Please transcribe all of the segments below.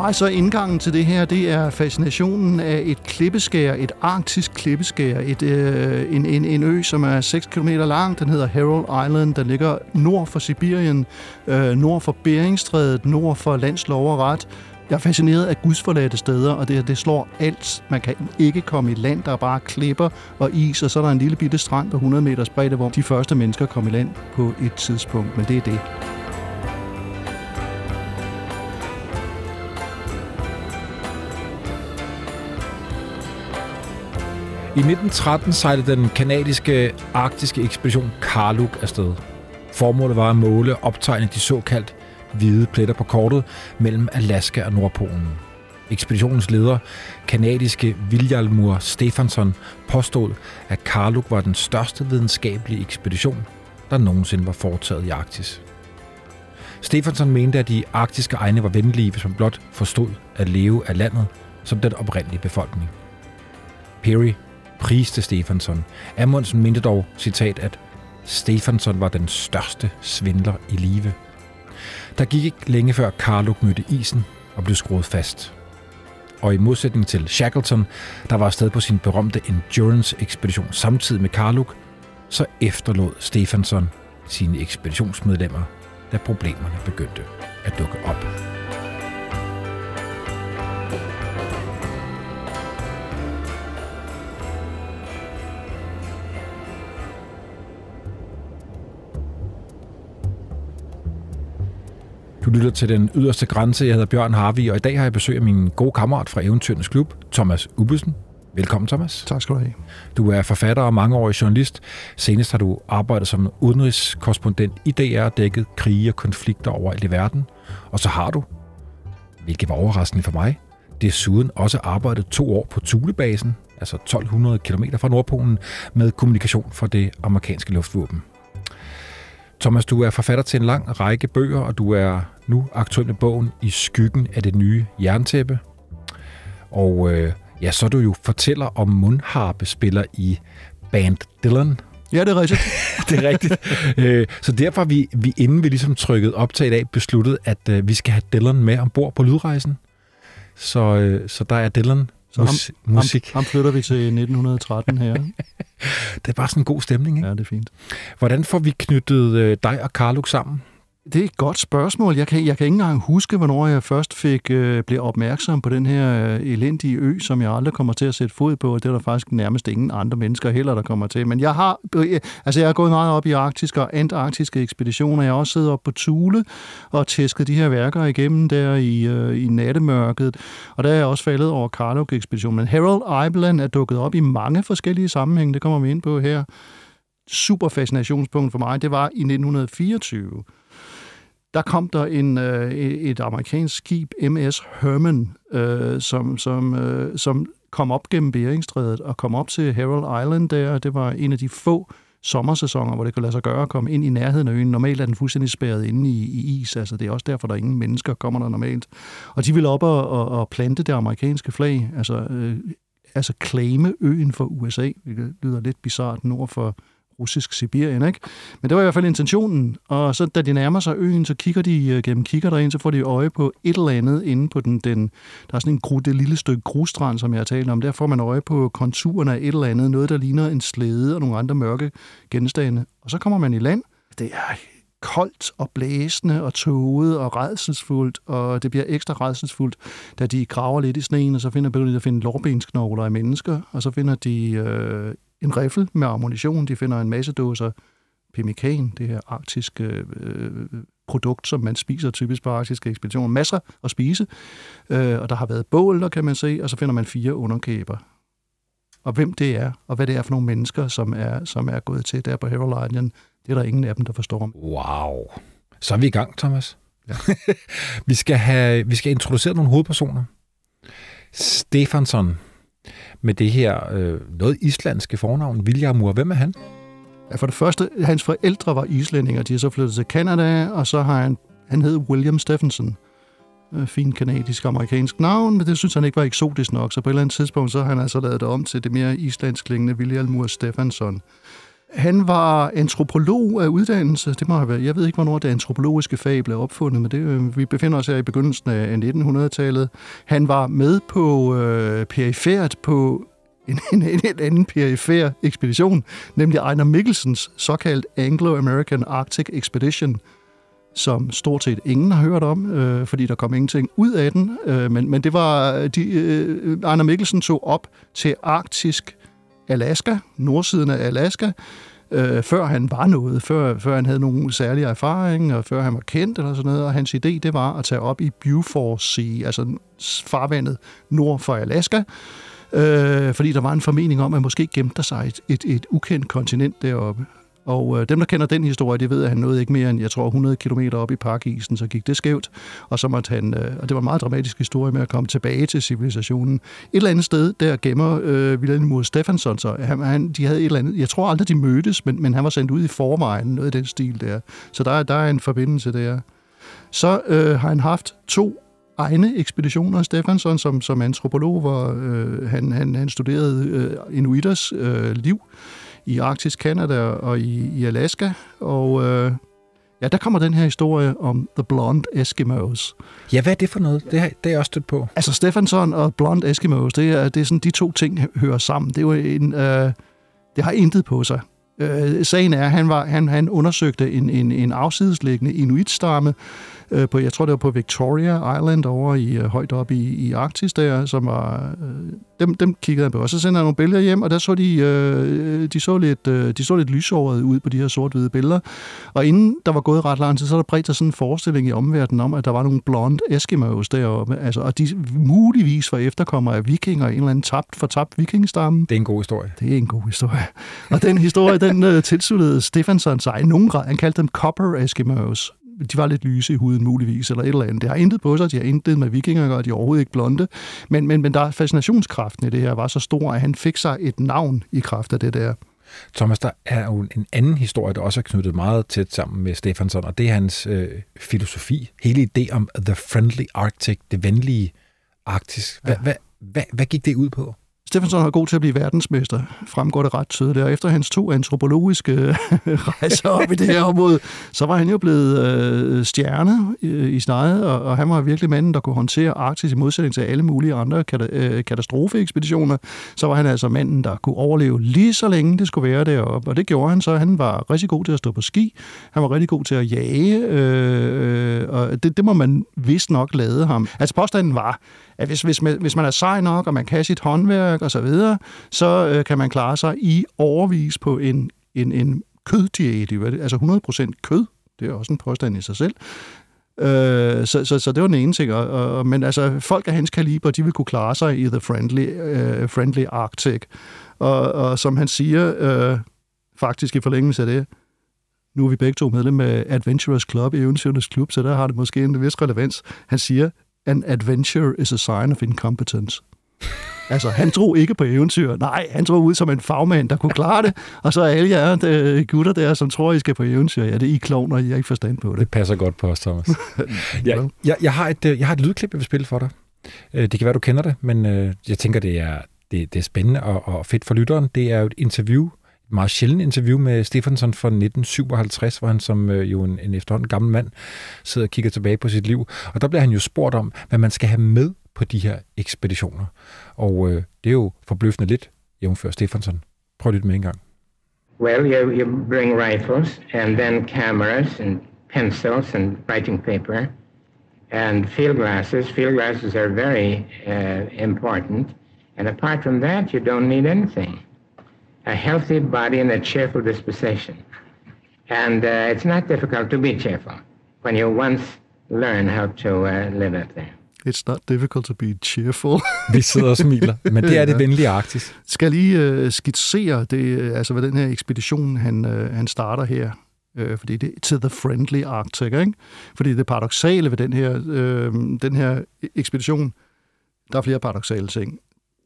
Mig så indgangen til det her, det er fascinationen af et klippeskær, et arktisk klippeskær, et, øh, en, en, en ø, som er 6 km lang. Den hedder Herald Island, der ligger nord for Sibirien, øh, nord for Beringstrædet, nord for landslov og ret. Jeg er fascineret af gudsforladte steder, og det, det slår alt. Man kan ikke komme i land, der er bare klipper og is, og så er der en lille bitte strand på 100 meters bredde, hvor de første mennesker kom i land på et tidspunkt, men det er det. I 1913 sejlede den kanadiske arktiske ekspedition Karluk afsted. Formålet var at måle og optegne de såkaldt hvide pletter på kortet mellem Alaska og Nordpolen. Ekspeditionens leder, kanadiske Viljalmur Stefansson, påstod, at Karluk var den største videnskabelige ekspedition, der nogensinde var foretaget i Arktis. Stefansson mente, at de arktiske egne var venlige, hvis man blot forstod at leve af landet som den oprindelige befolkning. Perry priste Stefansson. Amundsen mente dog, citat, at Stefansson var den største svindler i live. Der gik ikke længe før Karluk mødte isen og blev skruet fast. Og i modsætning til Shackleton, der var afsted på sin berømte Endurance-ekspedition samtidig med Karluk, så efterlod Stefansson sine ekspeditionsmedlemmer, da problemerne begyndte at dukke op. Du lytter til den yderste grænse. Jeg hedder Bjørn Harvi, og i dag har jeg besøg af min gode kammerat fra Eventyrens Klub, Thomas Ubbesen. Velkommen, Thomas. Tak skal du have. Du er forfatter og mangeårig journalist. Senest har du arbejdet som udenrigskorrespondent i DR og dækket krige og konflikter over i verden. Og så har du, hvilket var overraskende for mig, desuden også arbejdet to år på Thulebasen, altså 1200 km fra Nordpolen, med kommunikation for det amerikanske luftvåben. Thomas, du er forfatter til en lang række bøger, og du er nu aktuel med bogen I skyggen af det nye jerntæppe. Og øh, ja, så du jo fortæller om mundharpespiller i Band Dylan. Ja, det er rigtigt. det er rigtigt. Øh, så derfor har vi, vi, inden vi ligesom trykket op til i dag, besluttet, at øh, vi skal have Dylan med ombord på lydrejsen. Så, øh, så der er Dylan så mus- ham, musik. Ham, ham flytter vi til 1913 her. det er bare sådan en god stemning, ikke? Ja, det er fint. Hvordan får vi knyttet øh, dig og Karluk sammen? Det er et godt spørgsmål. Jeg kan, jeg kan ikke engang huske, hvornår jeg først fik øh, blev opmærksom på den her øh, elendige ø, som jeg aldrig kommer til at sætte fod på, og det er der faktisk nærmest ingen andre mennesker heller, der kommer til. Men jeg har, øh, øh altså jeg har gået meget op i arktiske og antarktiske ekspeditioner. Jeg har også siddet op på Thule og tæsket de her værker igennem der i, øh, i nattemørket, og der er jeg også faldet over Karluk-ekspeditionen. Men Harold Island er dukket op i mange forskellige sammenhænge, det kommer vi ind på her. Super fascinationspunkt for mig, det var i 1924 der kom der en, øh, et amerikansk skib, MS Herman, øh, som, som, øh, som kom op gennem Beringstrædet og kom op til Herald Island der. Det var en af de få sommersæsoner, hvor det kunne lade sig gøre at komme ind i nærheden af øen. Normalt er den fuldstændig spærret inde i, i is, altså det er også derfor, der er ingen mennesker kommer der normalt. Og de ville op og, og, og plante det amerikanske flag, altså, øh, altså claime øen for USA, hvilket lyder lidt bizart nord for, russisk Sibirien, ikke? Men det var i hvert fald intentionen, og så da de nærmer sig øen, så kigger de øh, gennem kigger derind, så får de øje på et eller andet inde på den, den der er sådan en gru, det lille stykke grusstrand, som jeg har talt om, der får man øje på konturerne af et eller andet, noget der ligner en slæde og nogle andre mørke genstande, og så kommer man i land. Det er koldt og blæsende og tåget og redselsfuldt, og det bliver ekstra redselsfuldt, da de graver lidt i sneen, og så finder de at finde lårbensknogler af mennesker, og så finder de øh, en riffel med ammunition. De finder en masse dåser pemmikan, det her arktiske øh, produkt, som man spiser typisk på arktiske ekspeditioner. Masser at spise, øh, og der har været bål, der kan man se, og så finder man fire underkæber. Og hvem det er, og hvad det er for nogle mennesker, som er, som er gået til der på Herald Island, det er der ingen af dem, der forstår om. Wow. Så er vi i gang, Thomas. Ja. vi, skal have, vi skal introducere nogle hovedpersoner. Stefansson, med det her øh, noget islandske fornavn, Viljamur. Hvem er han? Ja, for det første, hans forældre var islændinge, De er så flyttet til Canada, og så har han, han hed William Stephenson. Øh, fint kanadisk-amerikansk navn, men det synes han ikke var eksotisk nok, så på et eller andet tidspunkt, så har han altså lavet det om til det mere islandsk klingende Viljamur Stephenson. Han var antropolog af uddannelse. Det må have været, jeg ved ikke, hvornår det antropologiske fag blev opfundet, men det, øh, vi befinder os her i begyndelsen af 1900-tallet. Han var med på øh, perifært på en, en, en, en anden perifær ekspedition, nemlig Ejner Mikkelsens såkaldt Anglo-American Arctic Expedition, som stort set ingen har hørt om, øh, fordi der kom ingenting ud af den. Øh, men, men det var, øh, de, øh, Ejner Mikkelsen tog op til arktisk Alaska, nordsiden af Alaska, øh, før han var noget, før, før han havde nogen særlige erfaring, og før han var kendt eller sådan noget. Og hans idé, det var at tage op i Beaufort Sea, altså farvandet nord for Alaska, øh, fordi der var en formening om, at måske gemte der sig et, et, et ukendt kontinent deroppe. Og øh, dem, der kender den historie, de ved, at han nåede ikke mere end, jeg tror, 100 km op i parkisen, så gik det skævt. Og så måtte han, øh, og det var en meget dramatisk historie med at komme tilbage til civilisationen. Et eller andet sted, der gemmer øh, Wilhelm Stefansson så. Han, han, de havde et eller andet, jeg tror aldrig, de mødtes, men, men han var sendt ud i forvejen, noget i den stil der. Så der, der er en forbindelse der. Så øh, har han haft to egne ekspeditioner. Stefansson som, som antropolog, hvor øh, han, han, han studerede øh, inuiters øh, liv i Arktisk Canada og i, i Alaska. Og øh, ja, der kommer den her historie om The Blonde Eskimos. Ja, hvad er det for noget? Det, har, det er jeg også stødt på. Altså, Stefansson og Blonde Eskimos, det er, det er sådan, de to ting hører sammen. Det er jo en... Øh, det har intet på sig. Øh, sagen er, at han, var, han, han undersøgte en, en, en afsidesliggende inuitstamme, øh, på, jeg tror det var på Victoria Island over i øh, højt op i, i Arktis der, som var, øh, dem, dem kiggede han på. Og så sendte han nogle billeder hjem, og der så de, øh, de, så lidt, øh, de så lidt lysåret ud på de her sort-hvide billeder. Og inden der var gået ret lang tid, så er der bredt sig sådan en forestilling i omverdenen om, at der var nogle blonde Eskimos deroppe. Altså, og de muligvis var efterkommere af vikinger, en eller anden tabt for tabt vikingstamme. Det er en god historie. Det er en god historie. Og den historie, den øh, tilsluttede Stefansson sig i nogen grad. Han kaldte dem Copper Eskimos de var lidt lyse i huden muligvis, eller et eller andet. Det har intet på sig, de har intet med vikinger, og de er overhovedet ikke blonde. Men, men, men der er fascinationskraften i det her var så stor, at han fik sig et navn i kraft af det der. Thomas, der er jo en anden historie, der også er knyttet meget tæt sammen med Stefansson, og det er hans øh, filosofi. Hele idé om The Friendly Arctic, det venlige Arktis. Hvad, ja. hvad, hvad, hvad gik det ud på? Stefansson er god til at blive verdensmester, fremgår det ret tydeligt. Og efter hans to antropologiske rejser op i det her område, så var han jo blevet øh, stjerne i, i stedet, og, og han var virkelig manden, der kunne håndtere Arktis i modsætning til alle mulige andre øh, katastrofeekspeditioner. Så var han altså manden, der kunne overleve lige så længe det skulle være deroppe, og det gjorde han så. Han var rigtig god til at stå på ski, han var rigtig god til at jage, øh, øh og det, det må man vist nok lade ham. Altså påstanden var, at hvis, hvis, man, hvis man er sej nok, og man kan sit håndværk osv., så, videre, så øh, kan man klare sig i overvis på en, en, en køddiæt, altså 100% kød. Det er også en påstand i sig selv. Øh, så, så, så det var den ene ting. Og, og, men altså, folk af hans kaliber, de vil kunne klare sig i The Friendly, øh, friendly Arctic. Og, og som han siger, øh, faktisk i forlængelse af det, nu er vi begge to medlem af Adventurous Club, Eventyrenes Klub, så der har det måske en vis relevans. Han siger, an adventure is a sign of incompetence. Altså, han tror ikke på eventyr. Nej, han tror ud som en fagmand, der kunne klare det. Og så er alle jer de gutter der, som tror, I skal på eventyr. Ja, det er I klovner, I har ikke forstand på det. Det passer godt på os, Thomas. jeg, jeg, jeg, har et, jeg har et lydklip, jeg vil spille for dig. Øh, det kan være, du kender det, men øh, jeg tænker, det er, det, det er spændende og, og fedt for lytteren. Det er jo et interview, meget sjældent interview med Stefansson fra 1957, hvor han som øh, jo en, en efterhånden gammel mand sidder og kigger tilbage på sit liv. Og der bliver han jo spurgt om, hvad man skal have med på de her ekspeditioner. Og øh, det er jo forbløffende lidt, jævnfører Stefansson. Prøv lidt med en gang. Well, you, you bring rifles and then cameras and pencils and writing paper and field glasses. Field glasses are very uh, important. And apart from that, you don't need anything. A healthy body and a cheerful disposition. And uh, it's not difficult to be cheerful when you once learn how to uh, live up there. It's not difficult to be cheerful. Vi sidder og smiler, men det er det venlige Arktis. Skal jeg lige uh, skitsere det, altså hvad den her ekspedition, han, uh, han starter her, uh, fordi det er to the friendly Arctic, ikke? Fordi det paradoxale ved den her, uh, den her ekspedition, der er flere paradoxale ting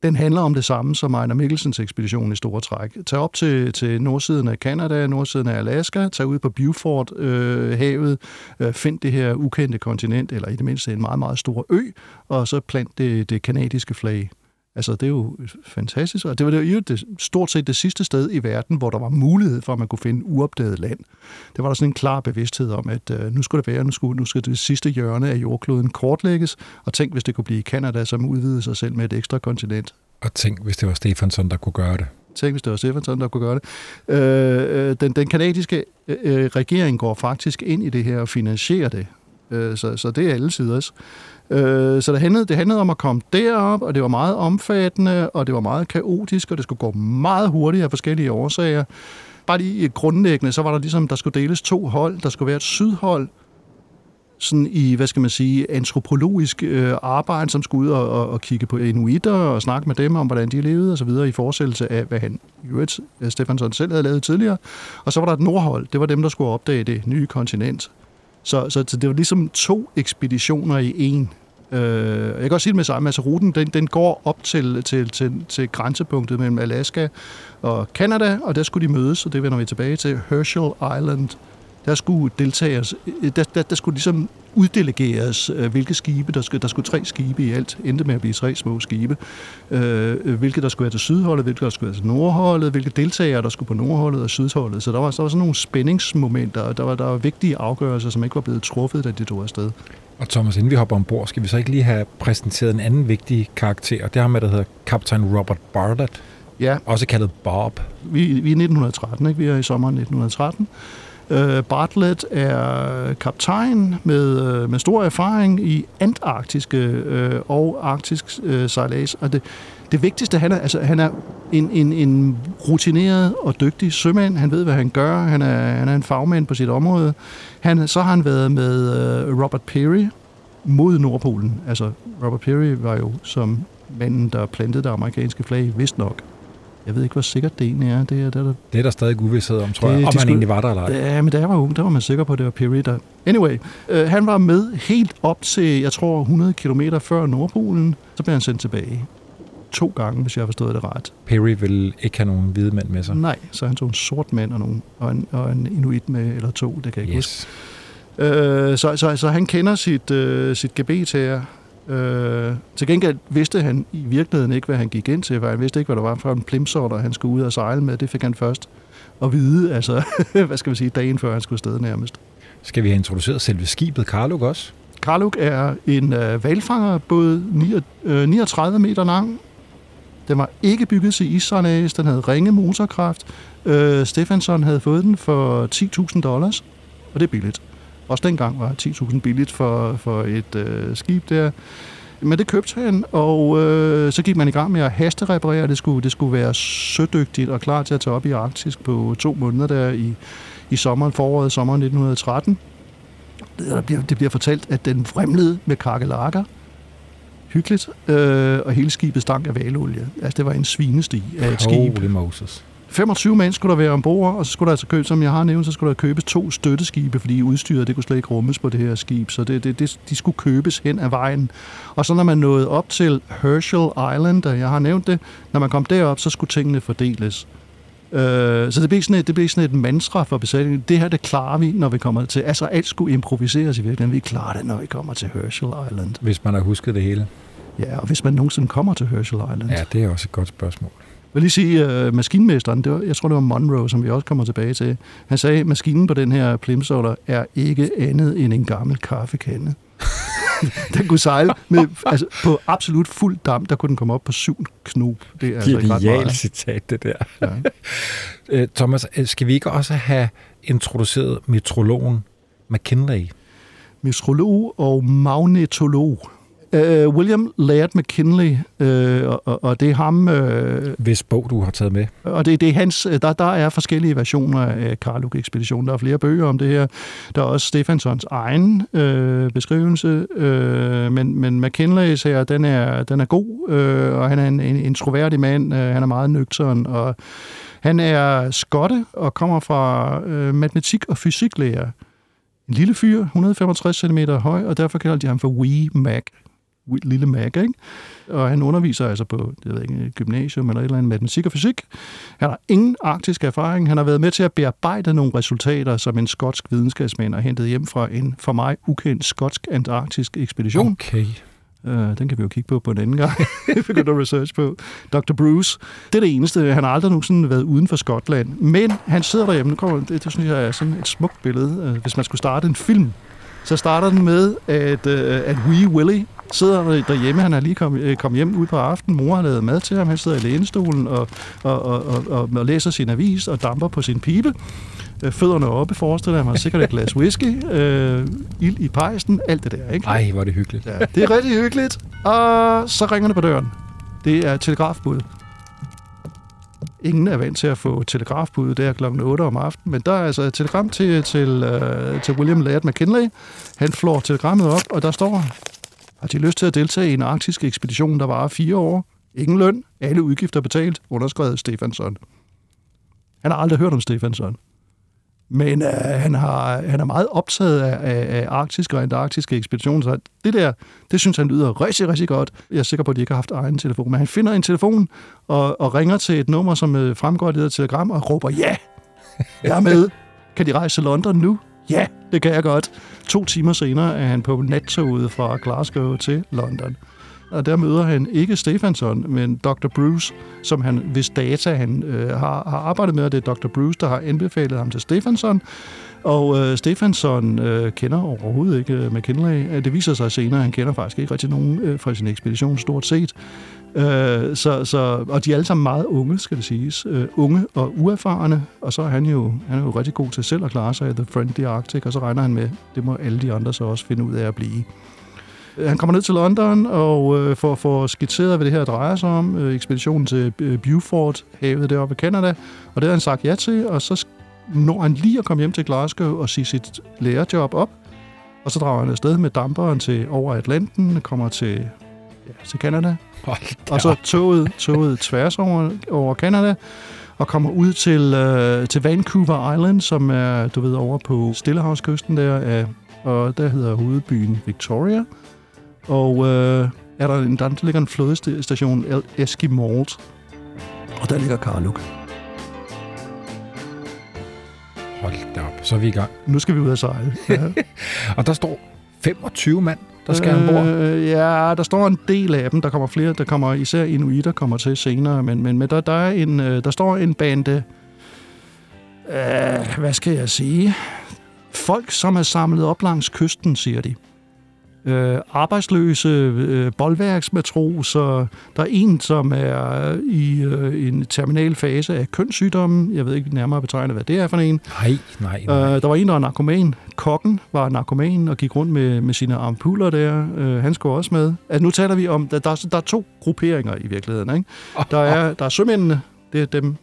den handler om det samme som Ejner Mikkelsens ekspedition i store træk. Tag op til, til nordsiden af Kanada, nordsiden af Alaska, tag ud på Beaufort-havet, øh, øh, find det her ukendte kontinent, eller i det mindste en meget, meget stor ø, og så plant det, det kanadiske flag. Altså, det er jo fantastisk. Og det var jo det, stort set det sidste sted i verden, hvor der var mulighed for, at man kunne finde uopdaget land. Det var der sådan en klar bevidsthed om, at uh, nu skulle det være, nu, skulle, nu skal det sidste hjørne af jordkloden kortlægges, og tænk, hvis det kunne blive Kanada, som udvidede sig selv med et ekstra kontinent. Og tænk, hvis det var Stefansson, der kunne gøre det. Tænk, hvis det var Stefansson, der kunne gøre det. Øh, øh den, den kanadiske øh, regering går faktisk ind i det her og finansierer det. Øh, så, så det er alle siders. Øh, så det handlede, det handlede om at komme derop, og det var meget omfattende, og det var meget kaotisk, og det skulle gå meget hurtigt af forskellige årsager. Bare lige grundlæggende, så var der ligesom, der skulle deles to hold. Der skulle være et sydhold, sådan i, hvad skal man sige, antropologisk øh, arbejde, som skulle ud og, og, og kigge på inuitter og snakke med dem om, hvordan de levede og så videre, i forsættelse af, hvad han, Jørgens øh, Stefansson selv havde lavet tidligere. Og så var der et nordhold, det var dem, der skulle opdage det nye kontinent. Så, så, så det var ligesom to ekspeditioner i en. Øh, jeg kan også sige det med samme, altså ruten den, den går op til, til, til, til grænsepunktet mellem Alaska og Canada, og der skulle de mødes, og det vender vi tilbage til Herschel Island. Der skulle deltagers, øh, der, der, der skulle ligesom uddelegeres, øh, hvilke skibe, der skulle, der skulle tre skibe i alt, endte med at blive tre små skibe, øh, hvilke der skulle være til sydholdet, hvilke der skulle være til nordholdet, hvilke deltagere, der skulle på nordholdet og sydholdet. Så der var, der var sådan nogle spændingsmomenter, og der var, der var vigtige afgørelser, som ikke var blevet truffet, da de tog afsted. Og Thomas, inden vi hopper ombord, skal vi så ikke lige have præsenteret en anden vigtig karakter, og det har med, der hedder kaptajn Robert Bartlett, ja. også kaldet Bob. Vi, vi er 1913, ikke? Vi er i sommeren 1913. Øh, Bartlett er kaptajn med, uh, med stor erfaring i antarktiske øh, og arktisk øh, sejlads. Og det, det vigtigste, han er, altså, han er en, en, en rutineret og dygtig sømand. Han ved, hvad han gør. Han er, han er en fagmand på sit område. Han, så har han været med øh, Robert Peary mod Nordpolen. Altså, Robert Peary var jo som manden, der plantede det amerikanske flag, vist nok. Jeg ved ikke, hvor sikkert det egentlig er. Det er, det, er, det er der stadig uvidshed om, tror det, jeg, om man skulle, egentlig var der eller ej. Ja, men da jeg var ung, der var man sikker på, at det var Peary, der... Anyway, øh, han var med helt op til, jeg tror, 100 km før Nordpolen. Så blev han sendt tilbage to gange, hvis jeg har forstået det ret. Perry vil ikke have nogen hvide mænd med sig? Nej, så han tog en sort mand og, nogen, og, en, og en inuit med, eller to, det kan jeg ikke yes. huske. Øh, så, så, så han kender sit, øh, sit gebet her. Øh, til gengæld vidste han i virkeligheden ikke, hvad han gik ind til, for han vidste ikke, hvad der var for en plimsorter, han skulle ud og sejle med. Det fik han først at vide, altså, hvad skal vi sige, dagen før han skulle sted nærmest. Skal vi have introduceret selve skibet Karluk også? Karluk er en øh, valfanger, 9, øh, 39 meter lang, den var ikke bygget til issejlads, den havde ringe motorkraft. Øh, Stefansson havde fået den for 10.000 dollars, og det er billigt. Også dengang var 10.000 billigt for, for et øh, skib der. Men det købte han, og øh, så gik man i gang med at hastereparere. Det skulle, det skulle være sødygtigt og klar til at tage op i Arktisk på to måneder der i, i sommeren, foråret sommeren 1913. Det bliver, det bliver fortalt, at den fremlede med kakelakker, hyggeligt, øh, og hele skibet stank af valolie. Altså, det var en svinesti af et skib. Holy Moses. 25 mænd skulle der være ombord, og så skulle der altså købe, som jeg har nævnt, så skulle der købes to støtteskibe, fordi udstyret det kunne slet ikke rummes på det her skib, så det, det, det, de skulle købes hen ad vejen. Og så når man nåede op til Herschel Island, og jeg har nævnt det, når man kom derop, så skulle tingene fordeles. Øh, så det blev, sådan et, det blev sådan et mantra for besætningen. Det her, det klarer vi, når vi kommer til... Altså, alt skulle improviseres i virkeligheden. Vi klarer det, når vi kommer til Herschel Island. Hvis man har husket det hele. Ja, og hvis man nogensinde kommer til Herschel Island. Ja, det er også et godt spørgsmål. Vil lige sige, uh, maskinmesteren, det var, jeg tror det var Monroe, som vi også kommer tilbage til, han sagde, at maskinen på den her plimsoller er ikke andet end en gammel kaffekande. den kunne sejle med, altså, på absolut fuld dam, der kunne den komme op på syv knop. Det er altså ikke ret meget. citat, det der. Ja. Øh, Thomas, øh, skal vi ikke også have introduceret metrologen McKinley? Metrolog og magnetolog. Uh, William Laird McKinley, uh, og, og det er ham... Uh, Hvis bog du har taget med. Og det, det er hans... Der, der er forskellige versioner af Karluk-ekspeditionen. Der er flere bøger om det her. Der er også Stefansons egen uh, beskrivelse, uh, men, men McKinleys her, den er, den er god, uh, og han er en, en introværdig mand. Uh, han er meget nøgtern, og han er skotte og kommer fra uh, matematik- og fysiklærer. En lille fyr, 165 cm høj, og derfor kalder de ham for Wee Mac lille Mac, ikke? Og han underviser altså på det ved ikke, gymnasium eller et eller andet matematik og fysik. Han har ingen arktisk erfaring. Han har været med til at bearbejde nogle resultater, som en skotsk videnskabsmand har hentet hjem fra en for mig ukendt skotsk-antarktisk ekspedition. Okay. Uh, den kan vi jo kigge på på en anden gang. vi begynder at research på. Dr. Bruce. Det er det eneste. Han har aldrig nogensinde været uden for Skotland. Men han sidder derhjemme. Nu kommer, det, det synes jeg er sådan et smukt billede. Uh, hvis man skulle starte en film, så starter den med, at, uh, at Wee Willie sidder derhjemme. Han er lige kommet kom hjem ud på aftenen. Mor har lavet mad til ham. Han sidder i lænestolen og, og, og, og, og, og læser sin avis og damper på sin pibe. Fødderne oppe, forestiller jeg mig. Sikkert et glas whisky. Øh, ild i pejsen. Alt det der, ikke? Ej, hvor er det hyggeligt. Ja, det er rigtig hyggeligt. Og så ringer det på døren. Det er telegrafbud. Ingen er vant til at få telegrafbud der klokken 8 om aftenen, men der er altså et telegram til, til, uh, til William Laird McKinley. Han flår telegrammet op, og der står, har de lyst til at deltage i en arktisk ekspedition, der varer fire år? Ingen løn, alle udgifter betalt, underskrevet Stefansson. Han har aldrig hørt om Stefansson. Men øh, han, har, han er meget optaget af, af, af arktiske og antarktiske ekspeditioner, så det der, det synes han lyder rigtig, rigtig godt. Jeg er sikker på, at de ikke har haft egen telefon, men han finder en telefon og, og ringer til et nummer, som øh, fremgår af det der telegram, og råber, ja, jeg er med. Kan de rejse til London nu? Ja, det kan jeg godt. To timer senere er han på nattoget fra Glasgow til London og der møder han ikke Stefansson, men Dr. Bruce, som han, hvis data han øh, har, har arbejdet med, og det er Dr. Bruce, der har anbefalet ham til Stefansson. Og øh, Stefansson øh, kender overhovedet ikke øh, McKinley. Øh, det viser sig senere, at han kender faktisk ikke rigtig nogen øh, fra sin ekspedition, stort set. Øh, så, så, og de er alle sammen meget unge, skal det siges. Øh, unge og uerfarne, og så er han jo, han er jo rigtig god til selv at klare sig i The Friendly Arctic, og så regner han med, det må alle de andre så også finde ud af at blive. Øh, han kommer ned til London og øh, får, får skitseret, hvad det her drejer sig om. Øh, ekspeditionen til øh, Beaufort, havet deroppe i Canada. Og det har han sagt ja til, og så når han lige at komme hjem til Glasgow og sige sit lærerjob op. Og så drager han afsted med damperen til over Atlanten, kommer til, ja, til Canada. Og så toget, toget tværs over, over Canada og kommer ud til, øh, til Vancouver Island, som er, du ved, over på Stillehavskysten der, øh, og der hedder hovedbyen Victoria. Og øh, er der, en, der ligger en flådestation, Eskimalt, og der ligger Karluk. Hold da op, så er vi i gang. Nu skal vi ud af sejle. Ja. og der står 25 mand, der skal øh, ombord. Ja, der står en del af dem. Der kommer flere, der kommer især inuiter kommer til senere, men, men, men der, der, er en, øh, der står en bande, øh, hvad skal jeg sige, folk, som er samlet op langs kysten, siger de øh, arbejdsløse øh, boldværksmatroser. Der er en, som er i øh, en terminal fase af kønssygdommen. Jeg ved ikke nærmere betegnet, hvad det er for en. Nej, nej, nej. Øh, der var en, der var narkoman. Kokken var narkoman og gik rundt med, med sine ampuller der. Øh, han skulle også med. Altså, nu taler vi om, der, der, der er to grupperinger i virkeligheden. Ikke? Der, er, der er sømændene, det er dem,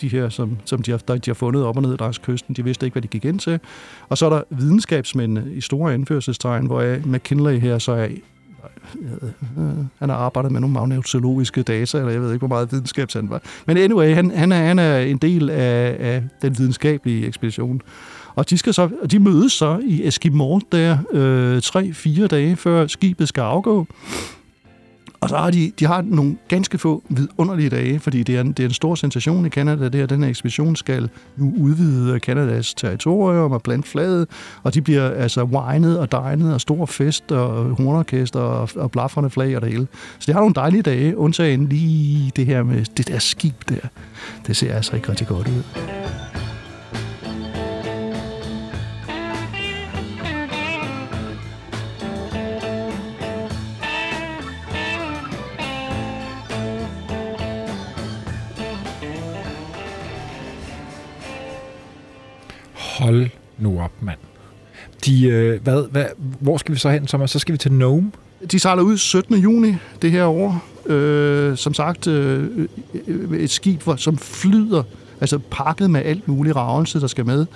de her, som, som de, har, de har fundet op og ned langs kysten. De vidste ikke, hvad de gik ind til. Og så er der videnskabsmændene i store anførselstegn, hvor McKinley her så er øh, han har arbejdet med nogle magnetologiske data, eller jeg ved ikke, hvor meget videnskab han var. Men anyway, han, han, er, han er en del af, af den videnskabelige ekspedition. Og de, skal så, de mødes så i Eskimo der øh, tre-fire dage før skibet skal afgå. Og så har de, de har nogle ganske få vidunderlige dage, fordi det er, en, det er en stor sensation i Kanada, det her, den her ekspedition skal nu udvide Kanadas territorium og blandt flaget, og de bliver altså winet og degnet og stor fest og hornorkester og, og blafferne flag og det hele. Så de har nogle dejlige dage, undtagen lige det her med det der skib der. Det ser altså ikke rigtig godt ud. Hold nu op, mand. De, øh, hvad, hvad, hvor skal vi så hen, Thomas? Så skal vi til Nome? De sejler ud 17. juni det her år. Øh, som sagt, øh, et skib, som flyder, altså pakket med alt muligt ravelse, der skal med.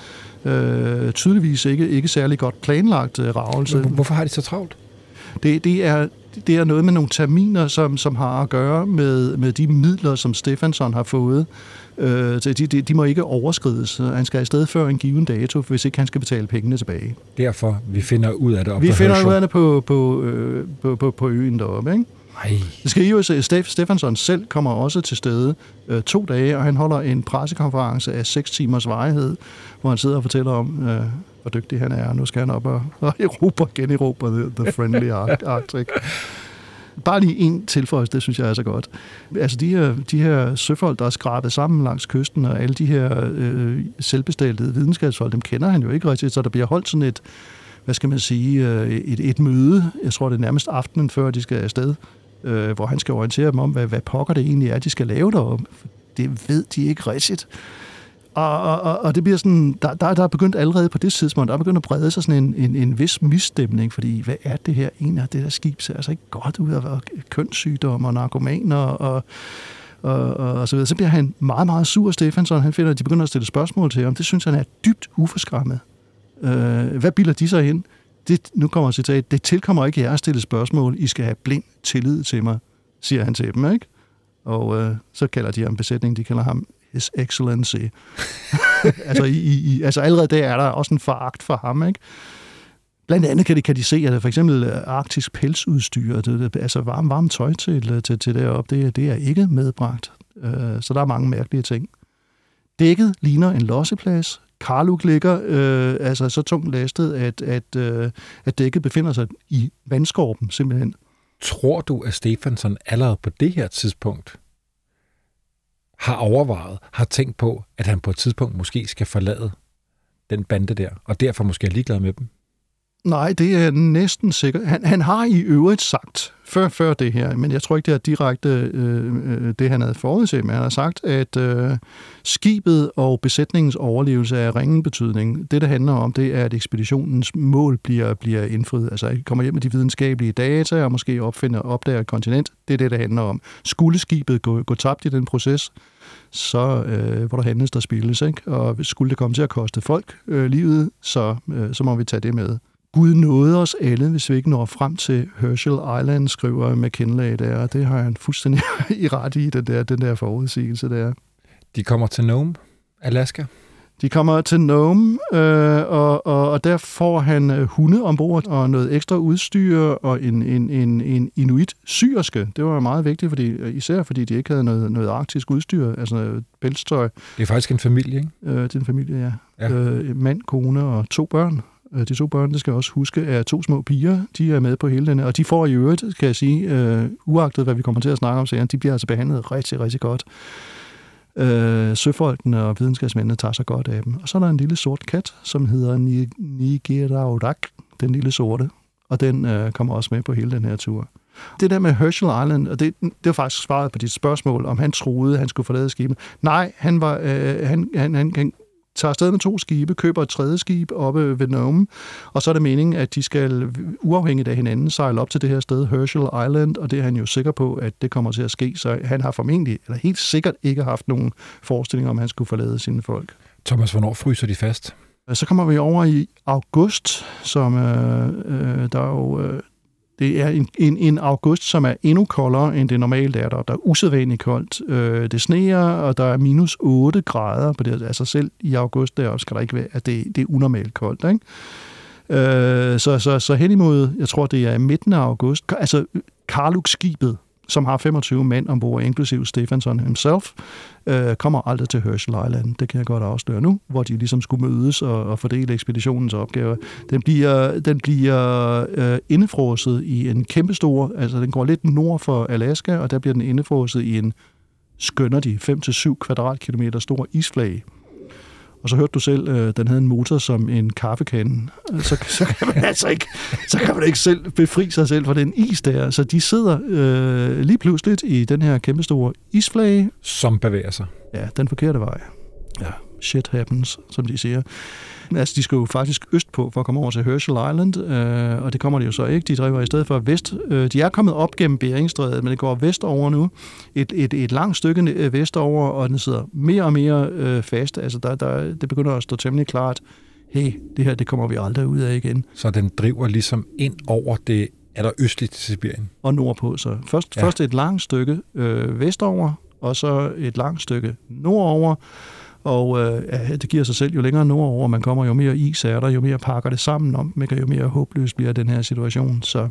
Øh, tydeligvis ikke, ikke særlig godt planlagt øh, ravelse. Hvorfor har de så travlt? Det, det er det er noget med nogle terminer, som, som har at gøre med, med de midler, som Stefansson har fået. Øh, de, de, de må ikke overskrides. Han skal i stedet før en given dato, hvis ikke han skal betale pengene tilbage. Derfor, vi finder ud af det op Vi finder ud af det på, på, øh, på, på, på øen deroppe, ikke? Ej. Det skal jo se, Stef, Stefansson selv kommer også til stede øh, to dage, og han holder en pressekonference af seks timers varighed, hvor han sidder og fortæller om, øh, hvor dygtig han er. Nu skal han op og, og Europa generobre the, the friendly Arctic. Bare lige en tilføjelse, det synes jeg er så godt. Altså de her, de her søfolk, der er skrabet sammen langs kysten, og alle de her øh, selvbestaltede videnskabsfolk, dem kender han jo ikke rigtigt, så der bliver holdt sådan et, hvad skal man sige, øh, et, et møde, jeg tror det er nærmest aftenen før de skal afsted, øh, hvor han skal orientere dem om, hvad, hvad pokker det egentlig er, de skal lave deroppe. Det ved de ikke rigtigt. Og, og, og det bliver sådan, der, der, der er begyndt allerede på det tidspunkt, der er begyndt at brede sig sådan en, en, en vis misstemning, fordi hvad er det her? En af det der skib ser altså ikke godt ud af kønssygdomme og narkomaner og, og, og, og så videre. Så bliver han meget, meget sur, Stefansson. Han finder, at de begynder at stille spørgsmål til ham. Det synes han er dybt uforskræmmet. Øh, hvad bilder de sig ind? Det, nu kommer citat. Det tilkommer ikke jer at stille spørgsmål. I skal have blind tillid til mig, siger han til dem, ikke? Og øh, så kalder de ham besætning, de kalder ham His Excellency. altså, i, i, altså allerede der er der også en foragt for ham, ikke? Blandt andet kan de, kan de se, at for eksempel øh, arktisk pelsudstyr, det, det, altså varm, varm tøj til, øh, til, til deroppe, det, det er ikke medbragt. Uh, så der er mange mærkelige ting. Dækket ligner en losseplads. Karluk ligger uh, altså så tungt lastet, at, at, uh, at dækket befinder sig i vandskorpen simpelthen. Tror du, at Stefansson allerede på det her tidspunkt har overvejet, har tænkt på, at han på et tidspunkt måske skal forlade den bande der, og derfor måske er ligeglad med dem? Nej, det er næsten sikkert. Han, han har i øvrigt sagt, før, før det her, men jeg tror ikke, det er direkte øh, øh det, han havde forudset, men han har sagt, at øh, skibet og besætningens overlevelse er ringen betydning. Det, det handler om, det er, at ekspeditionens mål bliver, bliver indfriet. Altså, at kommer hjem med de videnskabelige data og måske opfinder, opdager et kontinent. Det er det, det handler om. Skulle skibet gå, gå tabt i den proces, så øh, hvor der handles, der spilles. Ikke? Og skulle det komme til at koste folk øh, livet, så, øh, så må vi tage det med. Gud nåede os alle, hvis vi ikke når frem til Herschel Island, skriver McKinley der, og det har han fuldstændig i ret i, den der, den der forudsigelse der. De kommer til Nome, Alaska. De kommer til Nome, øh, og, og, og der får han øh, hunde ombord og noget ekstra udstyr og en, en, en, en inuit syrske. Det var meget vigtigt, fordi, øh, især fordi de ikke havde noget, noget arktisk udstyr, altså noget pelstøj. Det er faktisk en familie, ikke? Øh, det er en familie, ja. ja. Øh, mand, kone og to børn. Øh, de to børn, det skal jeg også huske, er to små piger. De er med på hele den og de får i øvrigt, kan jeg sige, øh, uagtet hvad vi kommer til at snakke om senere, de bliver altså behandlet rigtig, rigtig godt. Øh, søfolkene og videnskabsmændene tager sig godt af dem. Og så er der en lille sort kat, som hedder Nigiraudak, den lille sorte, og den øh, kommer også med på hele den her tur. Det der med Herschel Island, og det, det var faktisk svaret på dit spørgsmål, om han troede, han skulle forlade skibet. Nej, han, var, øh, han, han, han, han tager afsted med to skibe, køber et tredje skib oppe ved Nome, og så er det meningen, at de skal uafhængigt af hinanden sejle op til det her sted, Herschel Island, og det er han jo sikker på, at det kommer til at ske, så han har formentlig, eller helt sikkert ikke haft nogen forestilling om, at han skulle forlade sine folk. Thomas, hvornår fryser de fast? Så kommer vi over i august, som øh, øh, der er jo øh, det er en, en, en august, som er endnu koldere, end det normalt er der. Der er usædvanligt koldt. Øh, det sneer, og der er minus 8 grader på det. Altså selv i august der skal der ikke være, at det, det er unormalt koldt. Ikke? Øh, så, så, så hen imod, jeg tror det er midten af august, altså Karluk-skibet, som har 25 mænd ombord, inklusive Stefansson himself, øh, kommer aldrig til Herschel Island. Det kan jeg godt afsløre nu, hvor de ligesom skulle mødes og, og fordele ekspeditionens opgaver. Den bliver, den bliver øh, indefrosset i en kæmpestor, altså den går lidt nord for Alaska, og der bliver den indefrosset i en, skønner de, 5-7 kvadratkilometer stor isflage. Og så hørte du selv, øh, den havde en motor som en kaffekande. Så, så, kan man altså ikke, så kan man ikke selv befri sig selv fra den is der. Så de sidder øh, lige pludselig i den her kæmpestore isflage. Som bevæger sig. Ja, den forkerte vej. Ja, shit happens, som de siger. Altså, de skal jo faktisk øst på for at komme over til Herschel Island, øh, og det kommer de jo så ikke. De driver i stedet for vest. Øh, de er kommet op gennem Beringstrædet, men det går vestover nu. Et, et, et langt stykke øh, vestover, og den sidder mere og mere øh, fast. Altså, der, der, det begynder at stå temmelig klart, hey, det her, det kommer vi aldrig ud af igen. Så den driver ligesom ind over det er der østligt til Sibirien? Og nordpå, så først, ja. først et langt stykke øh, vestover, og så et langt stykke nordover, og øh, ja, det giver sig selv, jo længere nordover man kommer, jo mere is er der, jo mere pakker det sammen om, jo mere håbløs bliver den her situation. Så.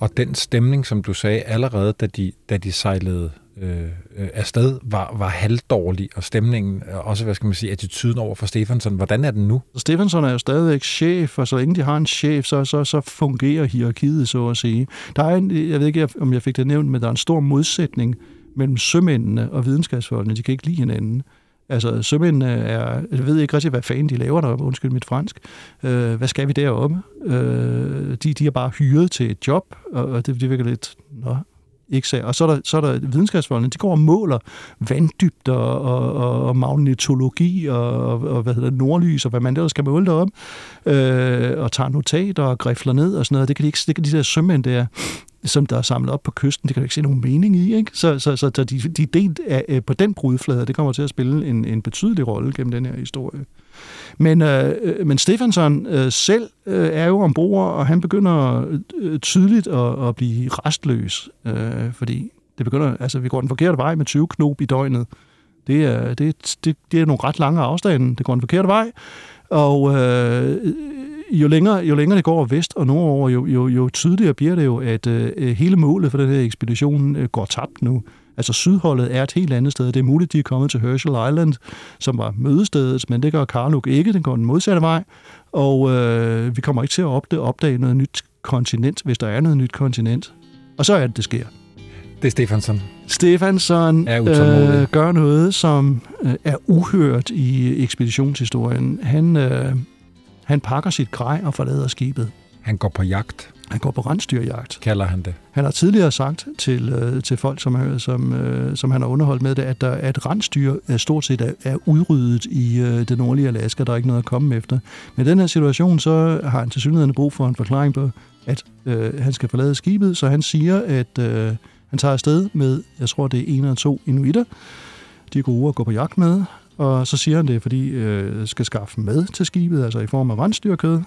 Og den stemning, som du sagde allerede, da de, da de sejlede øh, øh, afsted, var, var halvdårlig, og stemningen, og også, hvad skal man sige, attituden over for Stefansson, hvordan er den nu? Stefansson er jo stadigvæk chef, og så længe de har en chef, så, så, så fungerer hierarkiet, så at sige. Der er en, jeg ved ikke, om jeg fik det nævnt, men der er en stor modsætning mellem sømændene og videnskabsfolkene. De kan ikke lide hinanden. Altså, sømænd er, jeg ved ikke rigtig, hvad fanden de laver der, undskyld mit fransk. Øh, hvad skal vi deroppe? Øh, de, de er bare hyret til et job, og det, det virker lidt, nå, ikke sag. Og så er der, så er der videnskabsfolkene, de går og måler vanddybder og, og, og magnetologi og, og, og hvad hedder det, nordlys og hvad man ellers skal måle derop, øh, og tager notater og grifler ned og sådan noget. Det kan de ikke, det kan de der sømænd der, som der er samlet op på kysten, det kan du ikke se nogen mening i. Ikke? Så, så, så, så de, de delt af, øh, på den brudflade, det kommer til at spille en, en betydelig rolle gennem den her historie. Men, øh, øh men Stefansson øh, selv øh, er jo ombord, og han begynder øh, tydeligt at, at blive restløs, øh, fordi det begynder, altså, vi går den forkerte vej med 20 knop i døgnet. Det er, det, det, det er nogle ret lange afstande. Det går den forkerte vej, og øh, jo længere, jo længere det går vest og nordover, jo, jo, jo tydeligere bliver det jo, at øh, hele målet for den her ekspedition øh, går tabt nu. Altså sydholdet er et helt andet sted. Det er muligt, de er kommet til Herschel Island, som var mødestedet, men det gør Karluk ikke. Den går den modsatte vej, og øh, vi kommer ikke til at opdage, opdage noget nyt kontinent, hvis der er noget nyt kontinent. Og så er det, det sker. Det er Stefansson. Stefansson er øh, gør noget, som øh, er uhørt i ekspeditionshistorien. Han, øh, han pakker sit grej og forlader skibet. Han går på jagt. Han går på rensdyrjagt. Kalder han det. Han har tidligere sagt til, øh, til folk, som, som, øh, som han har underholdt med det, at, der, at rensdyr er stort set er, er udryddet i øh, det nordlige Alaska. Der er ikke noget at komme efter. Men i den her situation, så har han til synligheden brug for en forklaring på, at øh, han skal forlade skibet, så han siger, at øh, han tager afsted med, jeg tror det er en eller to inuitter. De er gode at gå på jagt med, og så siger han det, fordi øh, skal skaffe mad til skibet, altså i form af rensdyrkød,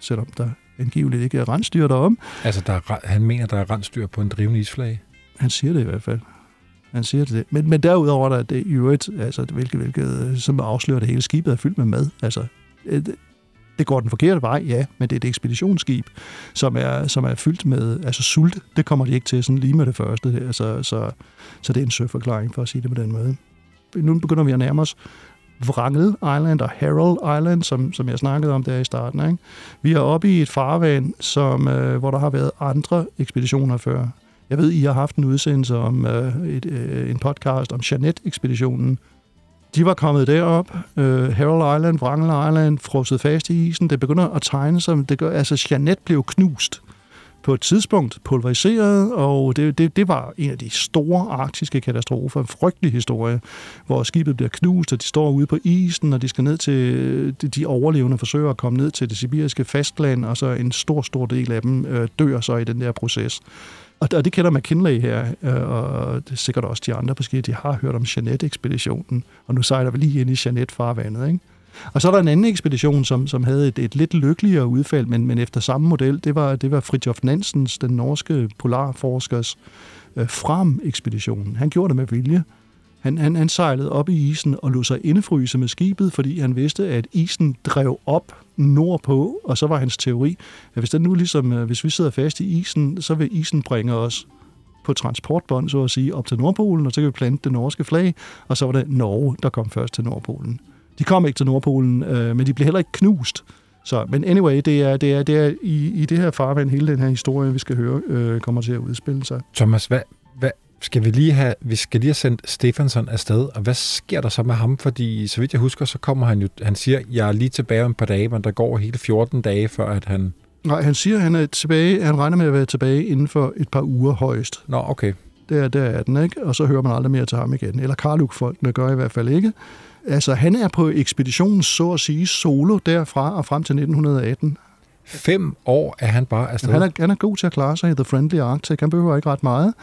selvom der angiveligt ikke er rensdyr derom. Altså, der er, han mener, der er rensdyr på en drivende isflag? Han siger det i hvert fald. Han siger det. Men, men derudover der er det jo et, altså, hvilket, hvilket, som afslører det hele skibet er fyldt med mad. Altså, det, det går den forkerte vej, ja, men det er et ekspeditionsskib, som er, som er fyldt med altså sult. Det kommer de ikke til sådan lige med det første. Her, så, så, så det er en søforklaring for at sige det på den måde. Nu begynder vi at nærme os Wrangel Island og Harold Island, som, som jeg snakkede om der i starten. Ikke? Vi er oppe i et farvand, som, øh, hvor der har været andre ekspeditioner før. Jeg ved, I har haft en udsendelse om øh, et, øh, en podcast om Janet-ekspeditionen. De var kommet derop, øh, Harold Island, Wrangel Island, frosset fast i isen. Det begynder at tegne sig. Det gør, altså, Janet blev knust på et tidspunkt pulveriseret, og det, det, det var en af de store arktiske katastrofer, en frygtelig historie, hvor skibet bliver knust, og de står ude på isen, og de skal ned til, de overlevende forsøger at komme ned til det sibiriske fastland, og så en stor, stor del af dem øh, dør så i den der proces. Og, og det kender McKinley her, øh, og det er sikkert også de andre måske, de har hørt om Jeanette-ekspeditionen, og nu sejler vi lige ind i Jeanette-farvandet, ikke? Og så er der en anden ekspedition, som, som havde et, et lidt lykkeligere udfald, men, men efter samme model. Det var, det var Fridtjof Nansens, den norske polarforskers, øh, frem-ekspeditionen. Han gjorde det med vilje. Han, han, han sejlede op i isen og lod sig indefryse med skibet, fordi han vidste, at isen drev op nordpå, og så var hans teori, at hvis, den nu ligesom, øh, hvis vi sidder fast i isen, så vil isen bringe os på transportbånd, så at sige, op til Nordpolen, og så kan vi plante det norske flag, og så var det Norge, der kom først til Nordpolen. De kom ikke til Nordpolen, øh, men de blev heller ikke knust. Så, men anyway, det er, det er, det er i, i det her farvand, hele den her historie, vi skal høre, øh, kommer til at udspille sig. Thomas, hvad, hvad, skal vi lige have, vi skal lige have sendt Stefansson afsted, og hvad sker der så med ham? Fordi så vidt jeg husker, så kommer han jo, han siger, jeg er lige tilbage om et par dage, men der går hele 14 dage, før at han... Nej, han siger, han er tilbage, han regner med at være tilbage inden for et par uger højst. Nå, okay. Det er, der er den, ikke? Og så hører man aldrig mere til ham igen. Eller Karluk-folkene gør i hvert fald ikke. Altså, han er på ekspeditionen, så at sige, solo derfra og frem til 1918. Fem år er han bare afsted? Han er, han er god til at klare sig i The Friendly Arctic. Han behøver ikke ret meget.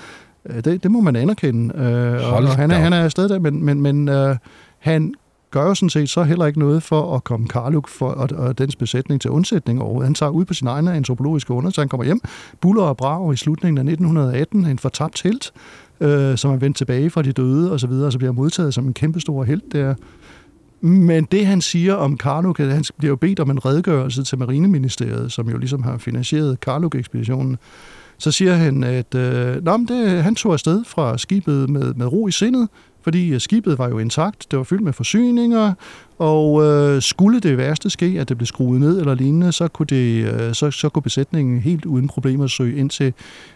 Øh, det, det må man anerkende. Øh, og, og han, er, han er afsted der, men, men, men uh, han gør jo sådan set så heller ikke noget for at komme Karluk for, og, og dens besætning til undsætning over. Han tager ud på sin egen antropologiske undersøgelse. Han kommer hjem, buller og brager i slutningen af 1918, en fortabt helt, øh, som er vendt tilbage fra de døde og så videre, og så bliver modtaget som en kæmpestor helt der. Men det, han siger om Karluk, han bliver jo bedt om en redegørelse til Marineministeriet, som jo ligesom har finansieret Karluk-ekspeditionen. så siger han, at øh, Nå, men det, han tog afsted fra skibet med, med ro i sindet, fordi øh, skibet var jo intakt, det var fyldt med forsyninger, og øh, skulle det værste ske, at det blev skruet ned eller lignende, så kunne, det, øh, så, så kunne besætningen helt uden problemer søge ind til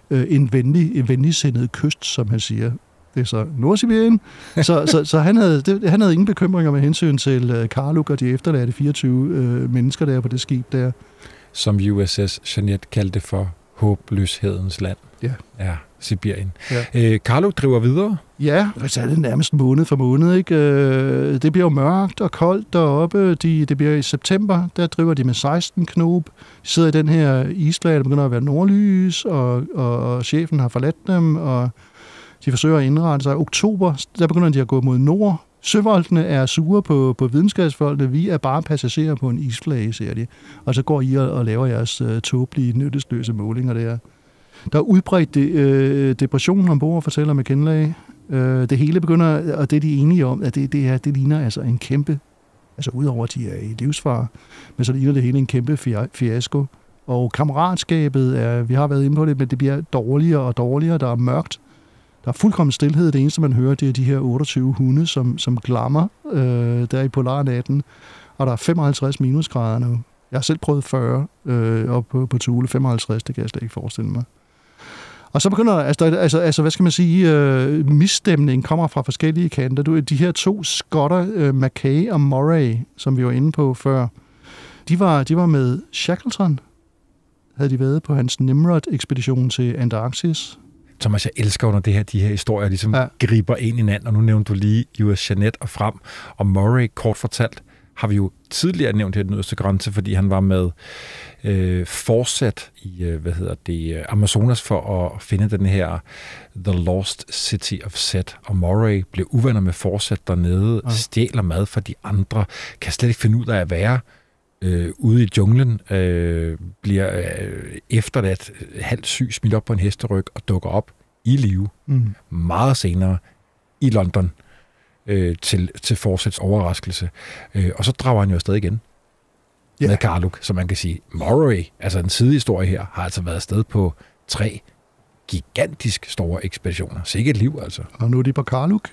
øh, en, venlig, en venligsindet kyst, som han siger. Det er så Nordsibirien. så, så, så han, havde, det, han havde ingen bekymringer med hensyn til øh, Karluk og de efterladte 24 øh, mennesker der på det skib der. Som USS Jeanette kaldte for håbløshedens land. Ja. Ja, Sibirien. Ja. Øh, Carlo driver videre. Ja, så er det nærmest måned for måned. Ikke? Øh, det bliver jo mørkt og koldt deroppe. De, det bliver i september, der driver de med 16 knob. De sidder i den her islag, der begynder at være nordlys, og, og, og chefen har forladt dem, og de forsøger at indrette sig. Oktober, der begynder de at gå mod nord. Søvoldene er sure på, på videnskabsfolkene. Vi er bare passagerer på en isflage, siger de. Og så går I og, og laver jeres uh, tåbelige, nyttesløse målinger der. Der er udbredt de, øh, depression ombord, fortæller McKinley. Øh, det hele begynder, og det er de enige om, at det, det, er, det ligner altså en kæmpe, altså udover at de er i livsfar, men så ligner det hele en kæmpe fiasko. Og kammeratskabet er, vi har været inde på det, men det bliver dårligere og dårligere. Der er mørkt. Der er fuldkommen stillhed. Det eneste, man hører, det er de her 28 hunde, som, som glammer øh, der i polarnatten. Og der er 55 minusgrader nu. Jeg har selv prøvet 40 øh, op på, på Tule. 55, det kan jeg slet ikke forestille mig. Og så begynder, altså, altså, altså hvad skal man sige, øh, misstemning kommer fra forskellige kanter. Du, de her to skotter, øh, Mackay og Murray, som vi var inde på før, de var, de var med Shackleton, havde de været på hans Nimrod-ekspedition til Antarktis. Thomas, jeg elsker under det her, de her historier ligesom ja. griber ind i hinanden, og nu nævnte du lige US Janet og frem, og Murray, kort fortalt, har vi jo tidligere nævnt her den yderste grænse, fordi han var med øh, fortsat i, øh, hvad hedder det, øh, Amazonas for at finde den her The Lost City of Set, og Moray blev uvenner med fortsat dernede, ja. stjæler mad fra de andre, kan slet ikke finde ud af at være øh, ude i junglen, øh, bliver øh, efterladt halvt syg, smidt op på en hesteryg og dukker op i live mm. meget senere i London øh, til, til Forsets overraskelse. Øh, og så drager han jo afsted igen ja. med Karluk, så man kan sige, Murray, altså en sidehistorie her, har altså været afsted på tre gigantisk store ekspeditioner. Sikkert liv, altså. Og nu er de på Karluk,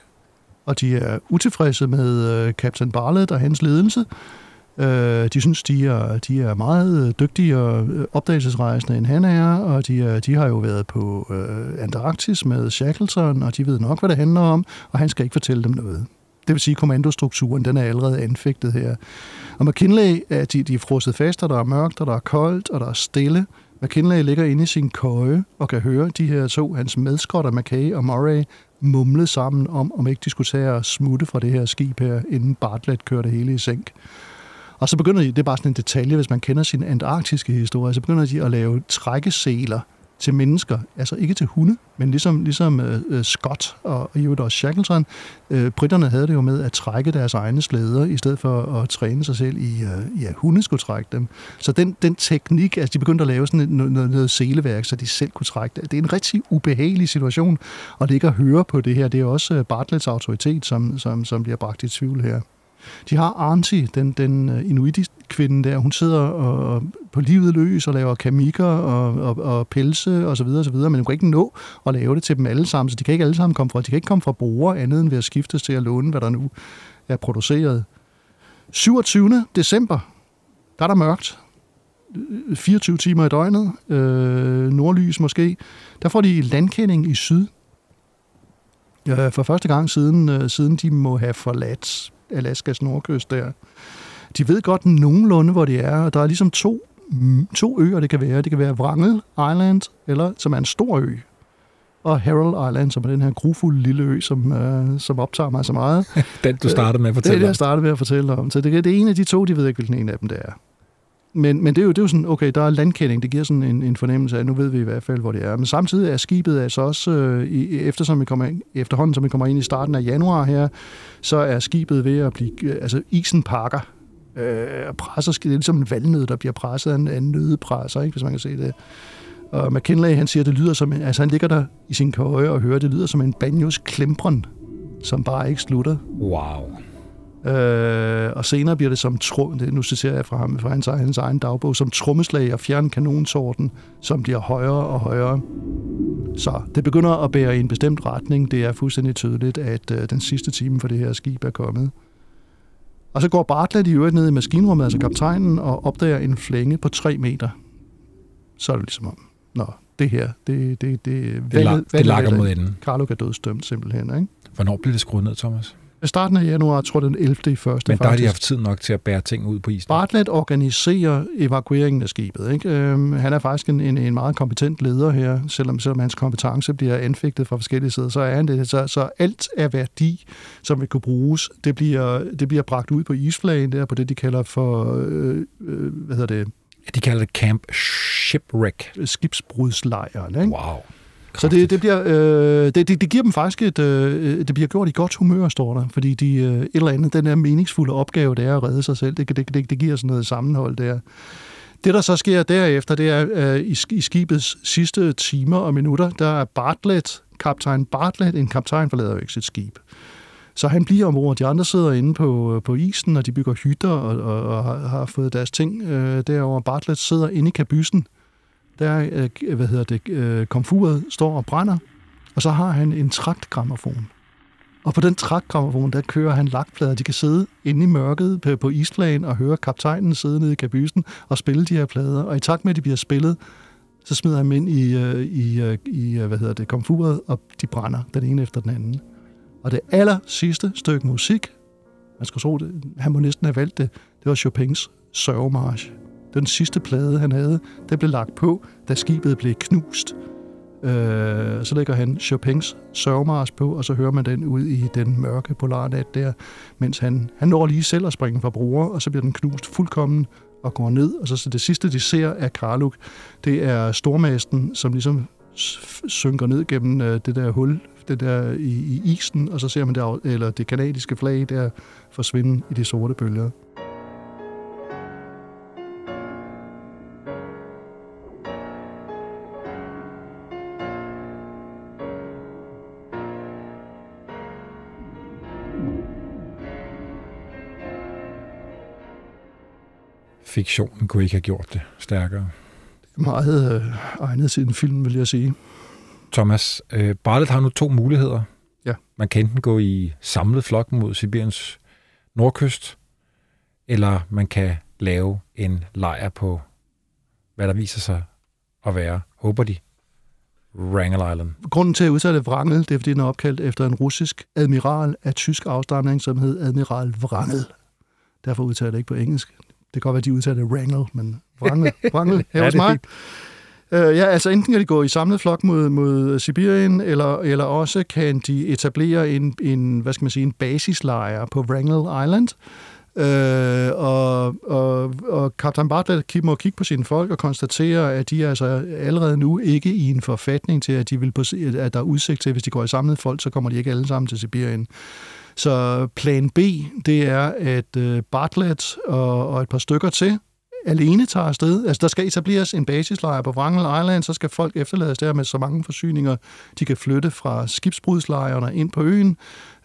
og de er utilfredse med øh, Captain Barlett og hans ledelse. Øh, de synes, de er, de er meget dygtige og øh, opdagelsesrejsende, end han er, og de, er, de har jo været på øh, Antarktis med Shackleton, og de ved nok, hvad det handler om, og han skal ikke fortælle dem noget. Det vil sige, at kommandostrukturen den er allerede anfægtet her. Og McKinley, at de, de er frosset fast, og der er mørkt, og der er koldt, og der er stille. McKinley ligger inde i sin køje og kan høre de her to, hans medskotter, Mackay og Murray, mumle sammen om, om ikke de skulle tage og smutte fra det her skib her, inden Bartlett kørte hele i sænk. Og så begynder de, det er bare sådan en detalje, hvis man kender sin antarktiske historie, så begynder de at lave trækkeseler til mennesker, altså ikke til hunde, men ligesom, ligesom uh, Scott og, i øvrigt også Shackleton, uh, britterne havde det jo med at trække deres egne slæder, i stedet for at træne sig selv i, uh, ja, hunde skulle trække dem. Så den, den teknik, altså de begyndte at lave sådan noget, noget, noget seleværk, så de selv kunne trække det. Det er en rigtig ubehagelig situation, og det ikke at høre på det her, det er også Bartletts autoritet, som, som, som bliver bragt i tvivl her. De har Arnti, den, den øh, inuitiske kvinde der, hun sidder og, på livet løs og laver kamikker og, og, og pelse og så videre, og så videre, men hun kan ikke nå at lave det til dem alle sammen, så de kan ikke alle sammen komme fra, de kan ikke komme fra brugere andet end ved at skiftes til at låne, hvad der nu er produceret. 27. december, der er der mørkt. 24 timer i døgnet, øh, nordlys måske. Der får de landkending i syd. Ja, for første gang siden, øh, siden de må have forladt Alaskas nordkyst der. De ved godt nogenlunde, hvor de er, og der er ligesom to, to øer, det kan være. Det kan være Wrangel Island, eller som er en stor ø, og Herald Island, som er den her grufulde lille ø, som, øh, som optager mig så meget. den, du startede med at fortælle. Det er det, jeg startede med at fortælle om. Så det, det er en af de to, de ved ikke, hvilken en af dem det er men, men det, er jo, det er jo sådan, okay, der er landkending, det giver sådan en, en fornemmelse af, at nu ved vi i hvert fald, hvor det er. Men samtidig er skibet altså også, øh, i, eftersom vi kommer ind, efterhånden som vi kommer ind i starten af januar her, så er skibet ved at blive, øh, altså isen pakker, øh, presser, det er ligesom en valnød, der bliver presset af en, en nødepresser, ikke, hvis man kan se det. Og McKinley, han siger, det lyder som, altså han ligger der i sin køje og hører, det lyder som en banjos klempren, som bare ikke slutter. Wow. Øh, og senere bliver det som, trum, det, nu citerer jeg fra ham, fra hans, hans egen dagbog, som trommeslag og fjern kanonsorten, som bliver højere og højere. Så det begynder at bære i en bestemt retning. Det er fuldstændig tydeligt, at øh, den sidste time for det her skib er kommet. Og så går Bartlett i øvrigt ned i maskinrummet, altså kaptajnen, og opdager en flænge på 3 meter. Så er det ligesom om, nå, det her, det, det, det, det, la- det lakker mod enden. Carlo er dødstømt simpelthen, ikke? Hvornår bliver det skruet ned, Thomas? Starten af januar, tror jeg den 11. i første Men der har de haft tid nok til at bære ting ud på isen. Bartlett organiserer evakueringen af skibet. Ikke? Øhm, han er faktisk en, en, en meget kompetent leder her, selvom, selvom hans kompetence bliver anfægtet fra forskellige sider, så er han det. Så, så alt er værdi, som vil kunne bruges, det bliver, det bliver bragt ud på isflagen, der på det, de kalder for, øh, øh, hvad hedder det? De kalder det Camp Shipwreck. Skibsbrudslejren. Ikke? Wow. Så det, det, bliver, øh, det, det, det giver dem faktisk et, øh, det bliver gjort i godt humør, står der, fordi de, øh, et eller andet, den der meningsfulde opgave, det er at redde sig selv, det, det, det, det giver sådan noget sammenhold der. Det, der så sker derefter, det er øh, i, i skibets sidste timer og minutter, der er Bartlett, kaptajn Bartlett, en kaptajn forlader jo ikke sit skib. Så han bliver ombord, de andre sidder inde på, på isen, og de bygger hytter og, og, og har, fået deres ting øh, derover. Bartlett sidder inde i kabyssen, der øh, hvad hedder det, øh, komfuret står og brænder, og så har han en traktgrammofon. Og på den traktgrammofon, der kører han lakplader. De kan sidde inde i mørket på, på isflagen og høre kaptajnen sidde nede i kabysen og spille de her plader. Og i takt med, at de bliver spillet, så smider han dem ind i, øh, i, i hvad hedder det, komfuret, og de brænder den ene efter den anden. Og det aller sidste stykke musik, man skal tro det, han må næsten have valgt det, det var Chopins sørgemarsch. Den sidste plade, han havde, den blev lagt på, da skibet blev knust. Øh, så lægger han Chopins sørgmars på, og så hører man den ud i den mørke polarnat der, mens han, han når lige selv at springe fra bruger, og så bliver den knust fuldkommen og går ned. Og så, så det sidste, de ser af Karluk, det er stormasten, som ligesom synker ned gennem øh, det der hul, det der i, i isen, og så ser man der, eller det kanadiske flag der forsvinde i de sorte bølger. Fiktionen kunne ikke have gjort det stærkere. Meget øh, egnet til en film, vil jeg sige. Thomas, øh, Bartlett har nu to muligheder. Ja. Man kan enten gå i samlet flok mod Sibiriens nordkyst, eller man kan lave en lejr på, hvad der viser sig at være, håber de, Wrangel Island. Grunden til at udtale Wrangel, det er, fordi den er opkaldt efter en russisk admiral af tysk afstamning, som hed Admiral Wrangel. Derfor udtaler det ikke på engelsk. Det kan godt være, de udtaler Wrangel, men Wrangel, Wrangel her hos mig. Uh, ja, altså enten kan de gå i samlet flok mod, mod Sibirien, eller, eller også kan de etablere en, en, hvad skal man sige, en basislejr på Wrangel Island. Uh, og, og, og Captain Bartlett må kigge på sine folk og konstatere, at de er altså allerede nu ikke i en forfatning til, at, de vil på, at der er udsigt til, at hvis de går i samlet folk, så kommer de ikke alle sammen til Sibirien. Så plan B, det er, at øh, Bartlett og, og et par stykker til alene tager afsted. Altså, der skal etableres en basislejr på Wrangel Island, så skal folk efterlades der med så mange forsyninger, de kan flytte fra skibsbrudslejrene ind på øen,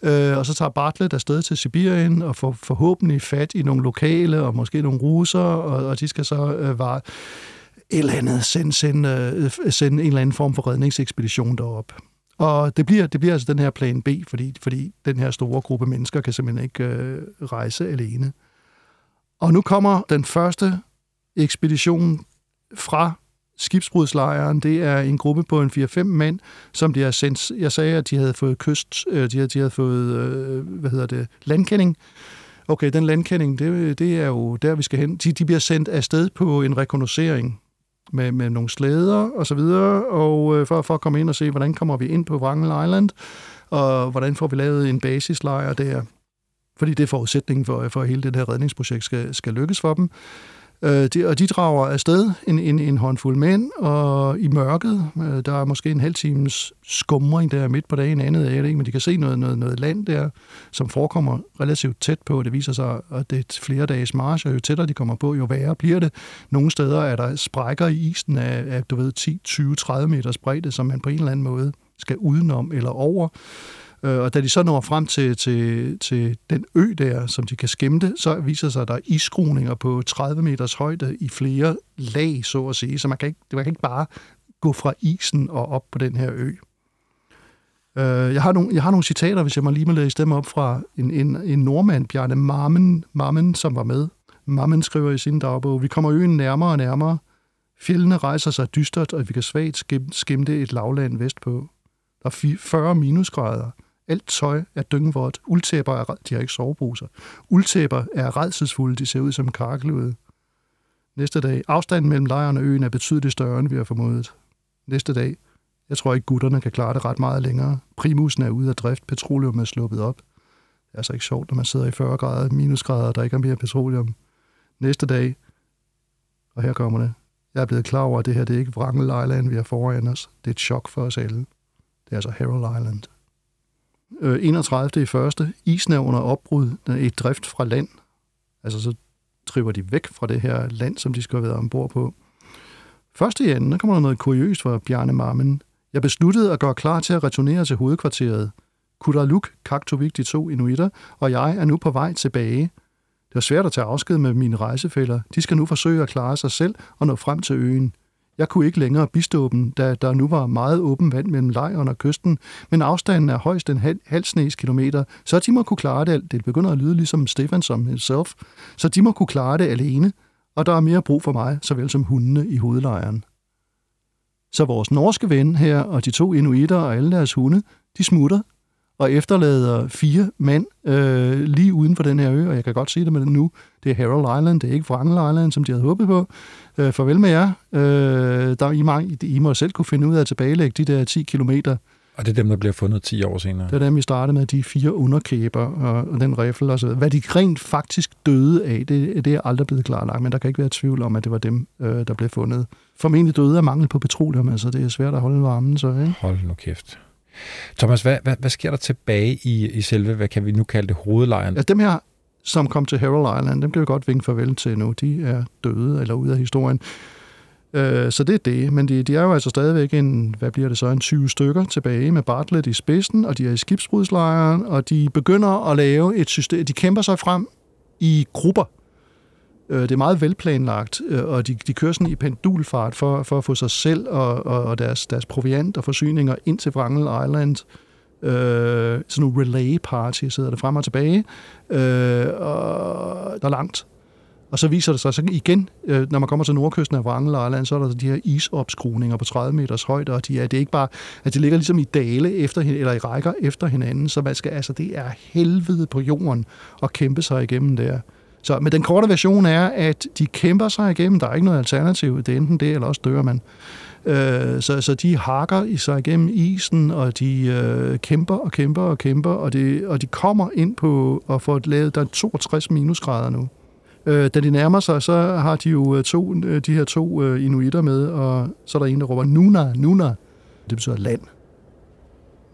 øh, og så tager Bartlett afsted til Sibirien og får forhåbentlig fat i nogle lokale og måske nogle russer, og, og de skal så øh, var et eller andet sende, sende, øh, sende en eller anden form for redningsekspedition derop. Og det bliver, det bliver altså den her plan B, fordi, fordi den her store gruppe mennesker kan simpelthen ikke øh, rejse alene. Og nu kommer den første ekspedition fra skibsbrudslejren. Det er en gruppe på en 4-5 mænd, som de har sendt. Jeg sagde, at de havde fået kyst, øh, de havde, de havde fået, øh, hvad hedder det, landkending. Okay, den landkending, det, det er jo der, vi skal hen. De, de bliver sendt afsted på en rekognosering med, med nogle slæder og så videre, og øh, for, for at komme ind og se, hvordan kommer vi ind på Wrangel Island, og hvordan får vi lavet en basislejr der. Fordi det er forudsætningen for, for at hele det her redningsprojekt skal, skal lykkes for dem. Øh, de, og de drager afsted en, en, en håndfuld mænd, og i mørket, øh, der er måske en halv times skumring der midt på dagen, andet af det ikke, men de kan se noget, noget, noget land der, som forekommer relativt tæt på. Det viser sig, at det er flere dages march, og jo tættere de kommer på, jo værre bliver det. Nogle steder er der sprækker i isen af, af du ved, 10, 20, 30 meters bredde, som man på en eller anden måde skal udenom eller over. Øh, og da de så når frem til, til, til den ø der, som de kan skimte, så viser sig, at der er isskruninger på 30 meters højde i flere lag, så at sige. Så man kan ikke, man kan ikke bare gå fra isen og op på den her ø. Øh, jeg, har nogle, jeg har nogle citater, hvis jeg må lige må læse dem op fra en, en, en nordmand, Bjarne Marmen, Marmen, som var med. Marmen skriver i sin dagbog, vi kommer øen nærmere og nærmere. Fjellene rejser sig dystert, og vi kan svagt skimte et lavland vestpå. Der er 40 minusgrader. Alt tøj er dyngvådt. Uldtæpper er, de har ikke soveposer. Uldtæpper er redselsfulde, de ser ud som karkløde. Næste dag, afstanden mellem lejren og øen er betydeligt større, end vi har formodet. Næste dag, jeg tror ikke, gutterne kan klare det ret meget længere. Primusen er ude af drift, petroleum er sluppet op. Det er altså ikke sjovt, når man sidder i 40 grader, minusgrader, og der ikke er mere petroleum. Næste dag, og her kommer det, jeg er blevet klar over, at det her det er ikke Wrangel Island, vi har foran os. Det er et chok for os alle. Det er altså Harald Island. Øh, 31. i første, isen er under opbrud, der er et drift fra land. Altså så driver de væk fra det her land, som de skal have været ombord på. Første i anden, der kommer der noget kuriøst fra Bjarne Marmen. Jeg besluttede at gøre klar til at returnere til hovedkvarteret. Kudaluk, Kaktovik, de to inuitter, og jeg er nu på vej tilbage. Det var svært at tage afsked med mine rejsefælder. De skal nu forsøge at klare sig selv og nå frem til øen. Jeg kunne ikke længere bistå dem, da der nu var meget åben vand mellem lejren og kysten, men afstanden er højst en halv, halv snes kilometer, så de må kunne klare det. Det begynder at lyde ligesom Stefan som himself, så de må kunne klare det alene, og der er mere brug for mig, såvel som hundene i hovedlejren. Så vores norske ven her og de to inuitter og alle deres hunde, de smutter og efterlader fire mænd øh, lige uden for den her ø, og jeg kan godt sige det med det nu. Det er Harold Island, det er ikke Wrangel Island, som de havde håbet på. Øh, farvel med jer. Øh, der, I, må, I må selv kunne finde ud af at tilbagelægge de der 10 kilometer. Og det er dem, der bliver fundet 10 år senere? Det er dem, vi startede med, de fire underkæber og, og den riffel og så Hvad de rent faktisk døde af, det, det er aldrig blevet klarlagt, men der kan ikke være tvivl om, at det var dem, øh, der blev fundet. Formentlig døde af mangel på petroleum, altså det er svært at holde varmen så, ikke? Hold nu kæft. Thomas, hvad, hvad, hvad sker der tilbage i, i selve, hvad kan vi nu kalde det, hovedlejren? Ja, dem her, som kom til Harald Island, dem kan vi godt vinke farvel til nu. De er døde eller ude af historien. Øh, så det er det, men de, de er jo altså stadigvæk en, hvad bliver det så, en 20 stykker tilbage med Bartlett i spidsen, og de er i skibsbrudslejren, og de begynder at lave et system, de kæmper sig frem i grupper. Øh, det er meget velplanlagt, øh, og de, de kører sådan i pendulfart for, for at få sig selv og, og, og deres, deres proviant og forsyninger ind til Wrangel Island. Øh, øh, sådan nogle relay party sidder der frem og tilbage, øh, og der er langt. Og så viser det sig så igen, øh, når man kommer til nordkysten af Wrangel Island, så er der altså de her isopskruninger på 30 meters højde, og de er, det er ikke bare, at de ligger ligesom i dale efter, eller i rækker efter hinanden, så man skal, altså, det er helvede på jorden at kæmpe sig igennem der. Så men den korte version er, at de kæmper sig igennem. Der er ikke noget alternativ. Det er enten det, eller også dør man. Øh, så, så de hakker i sig igennem isen, og de øh, kæmper og kæmper og kæmper, og de, og de kommer ind på at få lavet, der er 62 minusgrader nu. Øh, da de nærmer sig, så har de jo øh, to, øh, de her to øh, inuitter med, og så er der en, der råber, Nuna, Nuna. Det betyder land.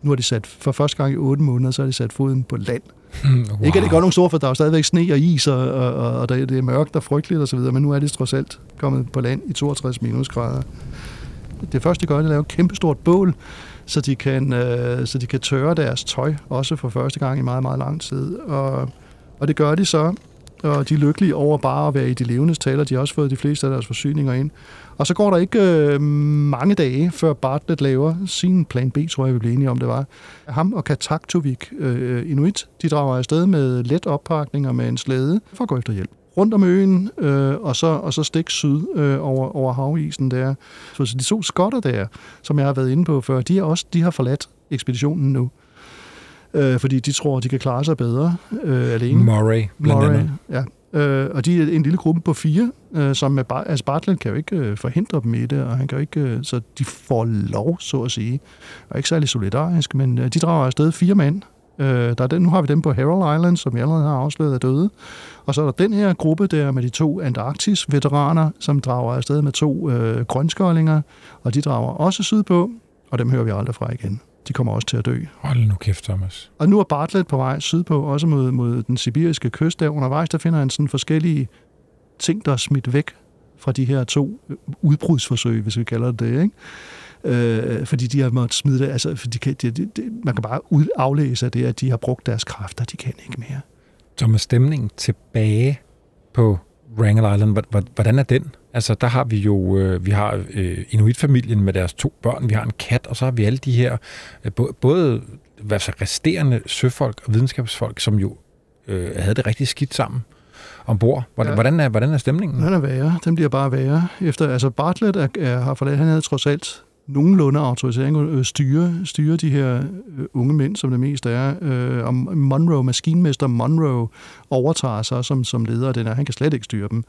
Nu har de sat, for første gang i otte måneder, så har de sat foden på land. wow. Ikke at det gør nogen store, for der er jo stadigvæk sne og is, og, og, og det er mørkt og frygteligt osv., men nu er det trods alt kommet på land i 62 minusgrader. Det første, de gør, det er at lave et kæmpestort bål, så de, kan, øh, så de kan tørre deres tøj, også for første gang i meget, meget lang tid. Og, og det gør de så, og de er lykkelige over bare at være i de levende taler. De har også fået de fleste af deres forsyninger ind. Og så går der ikke øh, mange dage, før Bartlett laver sin plan B, tror jeg, vi blev enige om, det var. Ham og Kataktovik øh, Inuit, de drager afsted med let oppakning og med en slæde for at gå efter hjælp rundt om øen, øh, og, så, og så stik syd øh, over, over havisen der. Så de to skotter der, som jeg har været inde på før, de, er også, de har forladt ekspeditionen nu. Øh, fordi de tror, de kan klare sig bedre øh, alene. Murray, blandt Murray, andet. Ja, Øh, og de er en lille gruppe på fire, øh, som med bar- altså Bartlett kan jo ikke øh, forhindre dem i det, og han kan jo ikke, øh, så de får lov, så at sige. Og ikke særlig solidarisk, men øh, de drager afsted fire mænd. Øh, der er den, nu har vi dem på Harald Island, som jeg allerede har afsløret er døde. Og så er der den her gruppe der med de to Antarktis-veteraner, som drager afsted med to øh, grønskålinger, og de drager også sydpå, og dem hører vi aldrig fra igen de kommer også til at dø. Hold nu kæft, Thomas. Og nu er Bartlett på vej sydpå, også mod, mod den sibiriske kyst. Der undervejs, der finder han sådan forskellige ting, der er smidt væk fra de her to udbrudsforsøg, hvis vi kalder det det, ikke? Øh, fordi de har måttet smide det, altså, for de kan, de, de, man kan bare ud, aflæse af det, at de har brugt deres kræfter, de kan ikke mere. Så med stemningen tilbage på Wrangel Island, hvordan er den? Altså, der har vi jo, øh, vi har øh, Inuit-familien med deres to børn, vi har en kat, og så har vi alle de her, øh, både altså, resterende søfolk og videnskabsfolk, som jo øh, havde det rigtig skidt sammen ombord. Hvordan, ja. hvordan, er, hvordan er stemningen? Den er værre. Den bliver bare værre. Efter, altså Bartlett er, er, har forladt, han havde trods alt nogenlunde autorisering øh, styre, styre de her øh, unge mænd, som det mest er. Øh, og Monroe, maskinmester Monroe, overtager sig som, som leder af den her. Han kan slet ikke styre dem.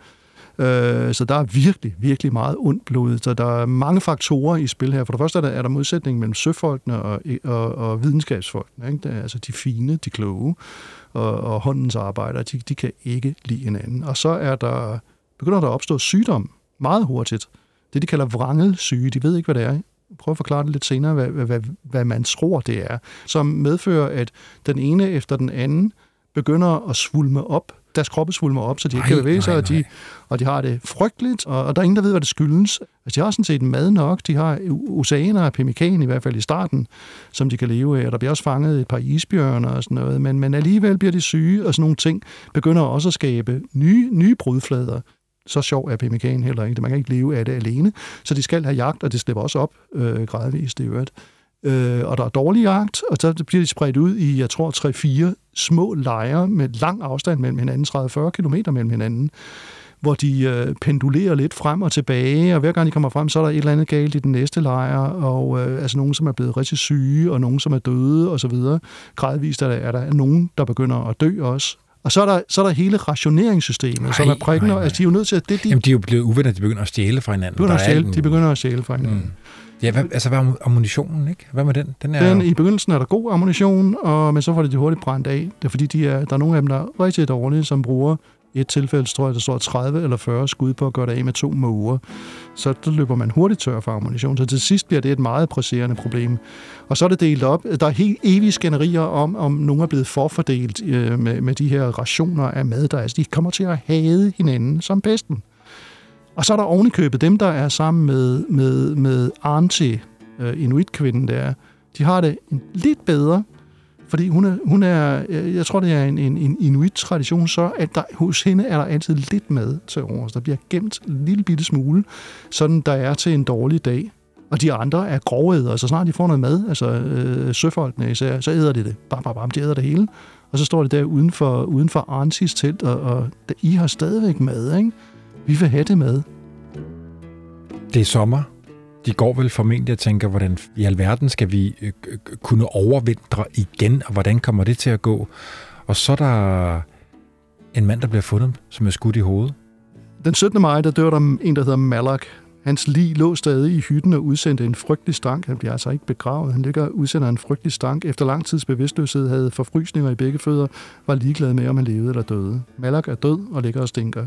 Så der er virkelig, virkelig meget ondt blod. Så der er mange faktorer i spil her. For det første er der, er der modsætning mellem søfolkene og, og, og videnskabsfolkene. Ikke? Det er, altså de fine, de kloge og, og håndens arbejdere, de, de kan ikke lide hinanden. Og så er der, begynder der at opstå sygdom meget hurtigt. Det, de kalder vrangelsyge, de ved ikke, hvad det er. Prøv at forklare det lidt senere, hvad, hvad, hvad, man tror, det er. Som medfører, at den ene efter den anden begynder at svulme op deres kroppe svulmer op, så de ikke kan bevæge sig, og de, og de har det frygteligt, og, og der er ingen, der ved, hvad det skyldes. Altså, de har sådan set mad nok. De har oceaner af pemmikan, i hvert fald i starten, som de kan leve af, der bliver også fanget et par isbjørner og sådan noget, men, men alligevel bliver de syge, og sådan nogle ting begynder også at skabe nye, nye brudflader. Så sjov er pemmikan heller ikke. Man kan ikke leve af det alene, så de skal have jagt, og det slipper også op øh, gradvist i øvrigt øh, og der er dårlig jagt, og så bliver de spredt ud i, jeg tror, 3-4 små lejre med lang afstand mellem hinanden, 30-40 km mellem hinanden, hvor de øh, pendulerer lidt frem og tilbage, og hver gang de kommer frem, så er der et eller andet galt i den næste lejr, og øh, altså nogen, som er blevet rigtig syge, og nogen, som er døde, og så videre. Gradvist er der, er der nogen, der begynder at dø også. Og så er der, så er der hele rationeringssystemet, nej, som er prikken, altså de er jo nødt til at... Det, de, Jamen, de er jo blevet uvenner, de begynder at stjæle fra hinanden. Begynder at stjæle, de begynder at stjæle fra hinanden. Mm. Ja, hvad, altså hvad er ammunitionen, ikke? Hvad med den? Den, er den I begyndelsen er der god ammunition, og, men så får det de hurtigt brændt af. Det er fordi, de er, der er nogle af dem, der er rigtig dårlige, som bruger et tilfælde, tror jeg, der står 30 eller 40 skud på at gøre det af med to måger. Så der løber man hurtigt tør for ammunition. Så til sidst bliver det et meget presserende problem. Og så er det delt op. Der er helt evige skænderier om, om nogen er blevet forfordelt øh, med, med de her rationer af mad, der er. Altså, de kommer til at hade hinanden som pesten. Og så er der ovenikøbet dem, der er sammen med, med, med Arnti, øh, Inuit-kvinden der. De har det lidt bedre, fordi hun er, hun er øh, jeg tror, det er en, en, en Inuit-tradition, så at der, hos hende er der altid lidt mad til overs. Der bliver gemt en lille bitte smule, sådan der er til en dårlig dag. Og de andre er grovædere, så snart de får noget mad, altså øh, søfolkene især, så æder de det. Bam, bam, bam, de æder det hele. Og så står det der uden for, uden for Arnsis telt, og, og I har stadigvæk mad, ikke? Vi vil have det med. Det er sommer. De går vel formentlig og tænker, hvordan i alverden skal vi øh, øh, kunne overvintre igen, og hvordan kommer det til at gå? Og så er der en mand, der bliver fundet, som er skudt i hovedet. Den 17. maj, der dør der en, der hedder Malak. Hans lig lå stadig i hytten og udsendte en frygtelig stank. Han bliver altså ikke begravet. Han ligger og udsender en frygtelig stank. Efter lang tids bevidstløshed havde forfrysninger i begge fødder, var ligeglad med, om han levede eller døde. Malak er død og ligger og stinker.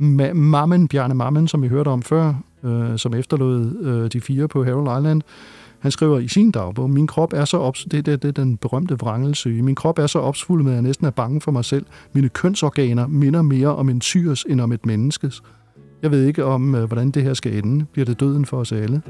Ma- Mammen, Bjarne Mammen, som vi hørte om før, øh, som efterlod øh, de fire på Harold Island, han skriver i sin dagbog, min krop er så ops det, det, det er den berømte vrangelsøge. Min krop er så opsvulmet, at jeg næsten er bange for mig selv. Mine kønsorganer minder mere om en tyrs end om et menneskes. Jeg ved ikke om, øh, hvordan det her skal ende. Bliver det døden for os alle?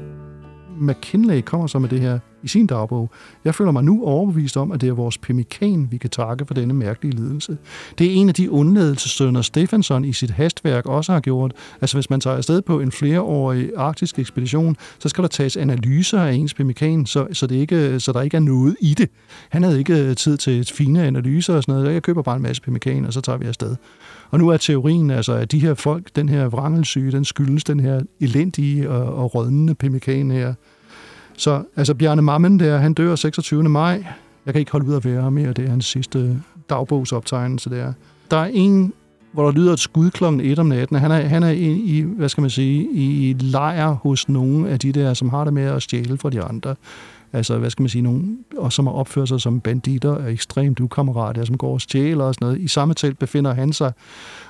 McKinley kommer så med det her i sin dagbog. Jeg føler mig nu overbevist om, at det er vores pemikan, vi kan takke for denne mærkelige lidelse. Det er en af de undladelsesstønder, Stefansson i sit hastværk også har gjort. Altså hvis man tager afsted på en flereårig arktisk ekspedition, så skal der tages analyser af ens pemikan, så, så, det ikke, så der ikke er noget i det. Han havde ikke øh, tid til fine analyser og sådan noget. Jeg køber bare en masse pemikan, og så tager vi afsted. Og nu er teorien altså, at de her folk, den her vrangelsyge, den skyldes den her elendige og, og rådnende pemikan her. Så altså Bjarne Mammen der, han dør 26. maj. Jeg kan ikke holde ud at være mere, det er hans sidste dagbogsoptegnelse der. Der er en, hvor der lyder et skud kl. 1 om natten. Han er, han er i, hvad skal man sige, i lejr hos nogle af de der, som har det med at stjæle fra de andre. Altså, hvad skal man sige, nogen, og som har opført sig som banditter og ekstremt ukammerater, som går og stjæler og sådan noget. I samme telt befinder han sig,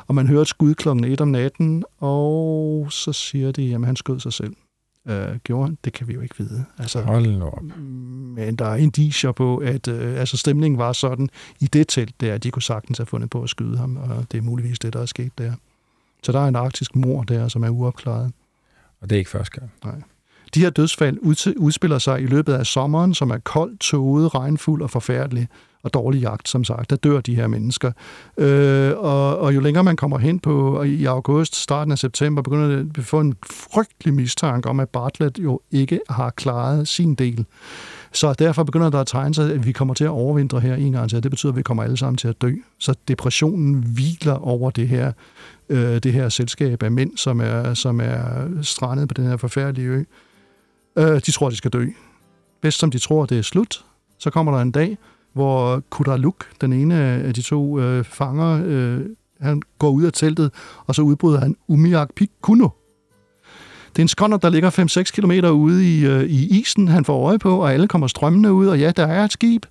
og man hører et skud kl. 1 om natten, og så siger de, at han skød sig selv. Øh, gjorde han? Det kan vi jo ikke vide. Altså, Hold nu op. Men der er indicier på, at øh, altså, stemningen var sådan i det telt der, at de kunne sagtens have fundet på at skyde ham, og det er muligvis det, der er sket der. Så der er en arktisk mor der, som er uopklaret. Og det er ikke første gang. Nej. De her dødsfald udspiller sig i løbet af sommeren, som er kold, tåget, regnfuld og forfærdelig og dårlig jagt, som sagt. Der dør de her mennesker. Øh, og, og jo længere man kommer hen på i august, starten af september, begynder det at få en frygtelig mistanke om, at Bartlett jo ikke har klaret sin del. Så derfor begynder der at tegne sig, at vi kommer til at overvintre her en gang til. Det betyder, at vi kommer alle sammen til at dø. Så depressionen hviler over det her, øh, det her selskab af mænd, som er, som er strandet på den her forfærdelige ø. Øh, de tror, de skal dø. Bedst som de tror, det er slut, så kommer der en dag, hvor Kudraluk, den ene af de to øh, fanger, øh, han går ud af teltet, og så udbryder han Umiak Pikuno. Det er en skånder, der ligger 5-6 km ude i, øh, i isen, han får øje på, og alle kommer strømmende ud, og ja, der er et skib.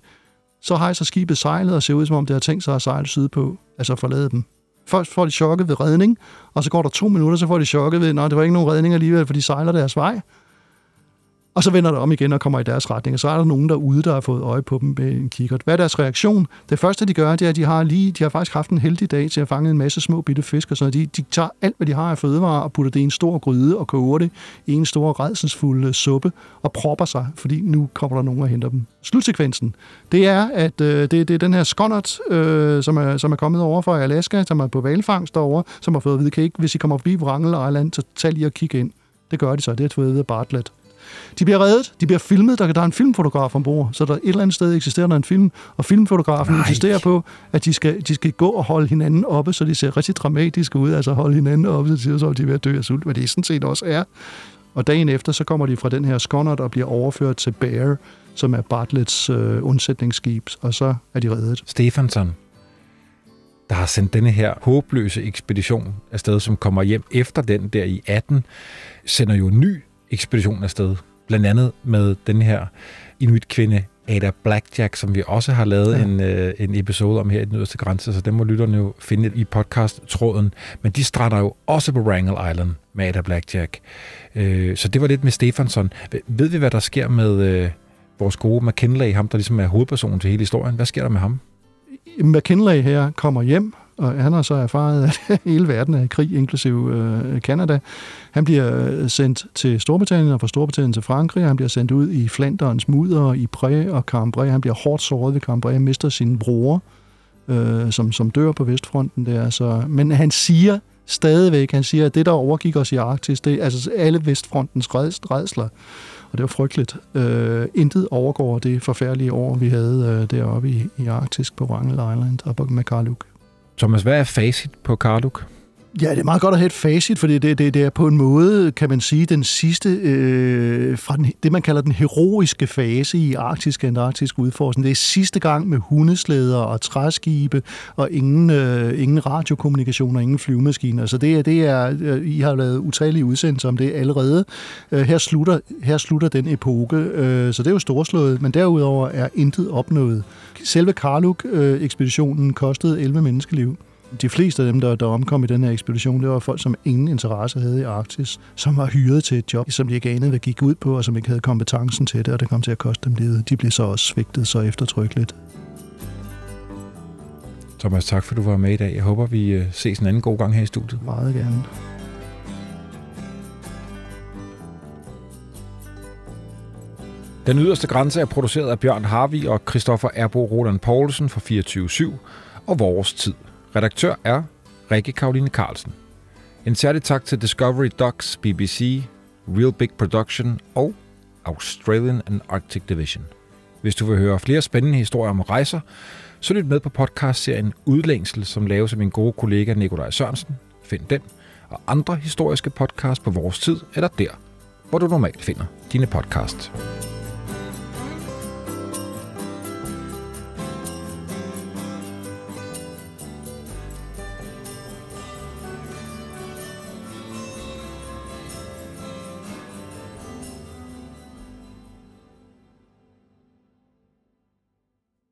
Så hejser skibet sejlet og ser ud, som om det har tænkt sig at sejle sydpå, altså forlade dem. Først får de chokket ved redning, og så går der to minutter, så får de chokket ved, nej, det var ikke nogen redning alligevel, for de sejler deres vej. Og så vender det om igen og kommer i deres retning, og så er der nogen derude, der har fået øje på dem med en kikkert. Hvad er deres reaktion? Det første, de gør, det er, at de har, lige, de har faktisk haft en heldig dag til at fange en masse små bitte fisk, og så de, de tager alt, hvad de har af fødevarer, og putter det i en stor gryde og koger det i en stor redselsfuld øh, suppe, og propper sig, fordi nu kommer der nogen og henter dem. Slutsekvensen, det er, at øh, det, det er den her skonnert, øh, som, er, som er kommet over fra Alaska, som er på valfangst derovre, som har fået at vide, kan ikke, hvis I kommer forbi Wrangel Island, så tag lige og kig ind. Det gør de så, det er fået af Bartlett. De bliver reddet, de bliver filmet, der, der er en filmfotograf ombord, så der et eller andet sted eksisterer der en film, og filmfotografen Nej. insisterer på, at de skal, de skal gå og holde hinanden oppe, så de ser rigtig dramatiske ud, altså holde hinanden oppe, så de ser så de er ved at dø af sult, hvad det sådan set også er. Og dagen efter, så kommer de fra den her skonnert og bliver overført til Bear, som er Bartletts øh, undsætningsskib, og så er de reddet. Stefansson, der har sendt denne her håbløse ekspedition afsted, som kommer hjem efter den der i 18, sender jo en ny ekspedition afsted. Blandt andet med den her inuit-kvinde Ada Blackjack, som vi også har lavet ja. en, øh, en episode om her i den yderste grænse, så den må lytterne jo finde i podcast-tråden. Men de strander jo også på Wrangel Island med Ada Blackjack. Øh, så det var lidt med Stefansson. Ved vi, hvad der sker med øh, vores gode McKinley, ham der ligesom er hovedpersonen til hele historien? Hvad sker der med ham? McKinley her kommer hjem og han har så erfaret, at hele verden er i krig, inklusive øh, Canada. Han bliver øh, sendt til Storbritannien, og fra Storbritannien til Frankrig. Han bliver sendt ud i Flanderens mudder, i Pré og Cambrai. Han bliver hårdt såret ved Cambrai. Han mister sin bror, øh, som, som dør på Vestfronten. Der. Så, men han siger stadigvæk, han siger, at det, der overgik os i Arktis, det er altså alle Vestfrontens redsler. Og det var frygteligt. Øh, intet overgår det forfærdelige år, vi havde øh, deroppe i, i Arktis på Wrangel Island og på Makarluk. Thomas, hvad er facit på Karduk? Ja, det er meget godt at have et facit, fordi det, det, det er på en måde, kan man sige, den sidste øh, fra den, det, man kalder den heroiske fase i arktisk og antarktisk udforskning. Det er sidste gang med hundeslæder og træskibe og ingen, øh, ingen radiokommunikation og ingen flyvemaskiner. Så det, det er, øh, I har lavet utallige udsendelser om det allerede. Øh, her, slutter, her slutter den epoke, øh, så det er jo storslået, men derudover er intet opnået. Selve Karluk-ekspeditionen øh, kostede 11 menneskeliv de fleste af dem, der, der omkom i den her ekspedition, det var folk, som ingen interesse havde i Arktis, som var hyret til et job, som de ikke anede, hvad gik ud på, og som ikke havde kompetencen til det, og det kom til at koste dem livet. De blev så også svigtet så eftertrykkeligt. Thomas, tak for, at du var med i dag. Jeg håber, vi øh, ses en anden god gang her i studiet. Meget gerne. Den yderste grænse er produceret af Bjørn Harvi og Christoffer Erbo Roland Poulsen for 24-7 og Vores Tid. Redaktør er Rikke Karoline Carlsen. En særlig tak til Discovery Docs, BBC, Real Big Production og Australian and Arctic Division. Hvis du vil høre flere spændende historier om rejser, så lyt med på podcastserien Udlængsel, som laves af min gode kollega Nikolaj Sørensen. Find den og andre historiske podcasts på vores tid eller der, hvor du normalt finder dine podcasts.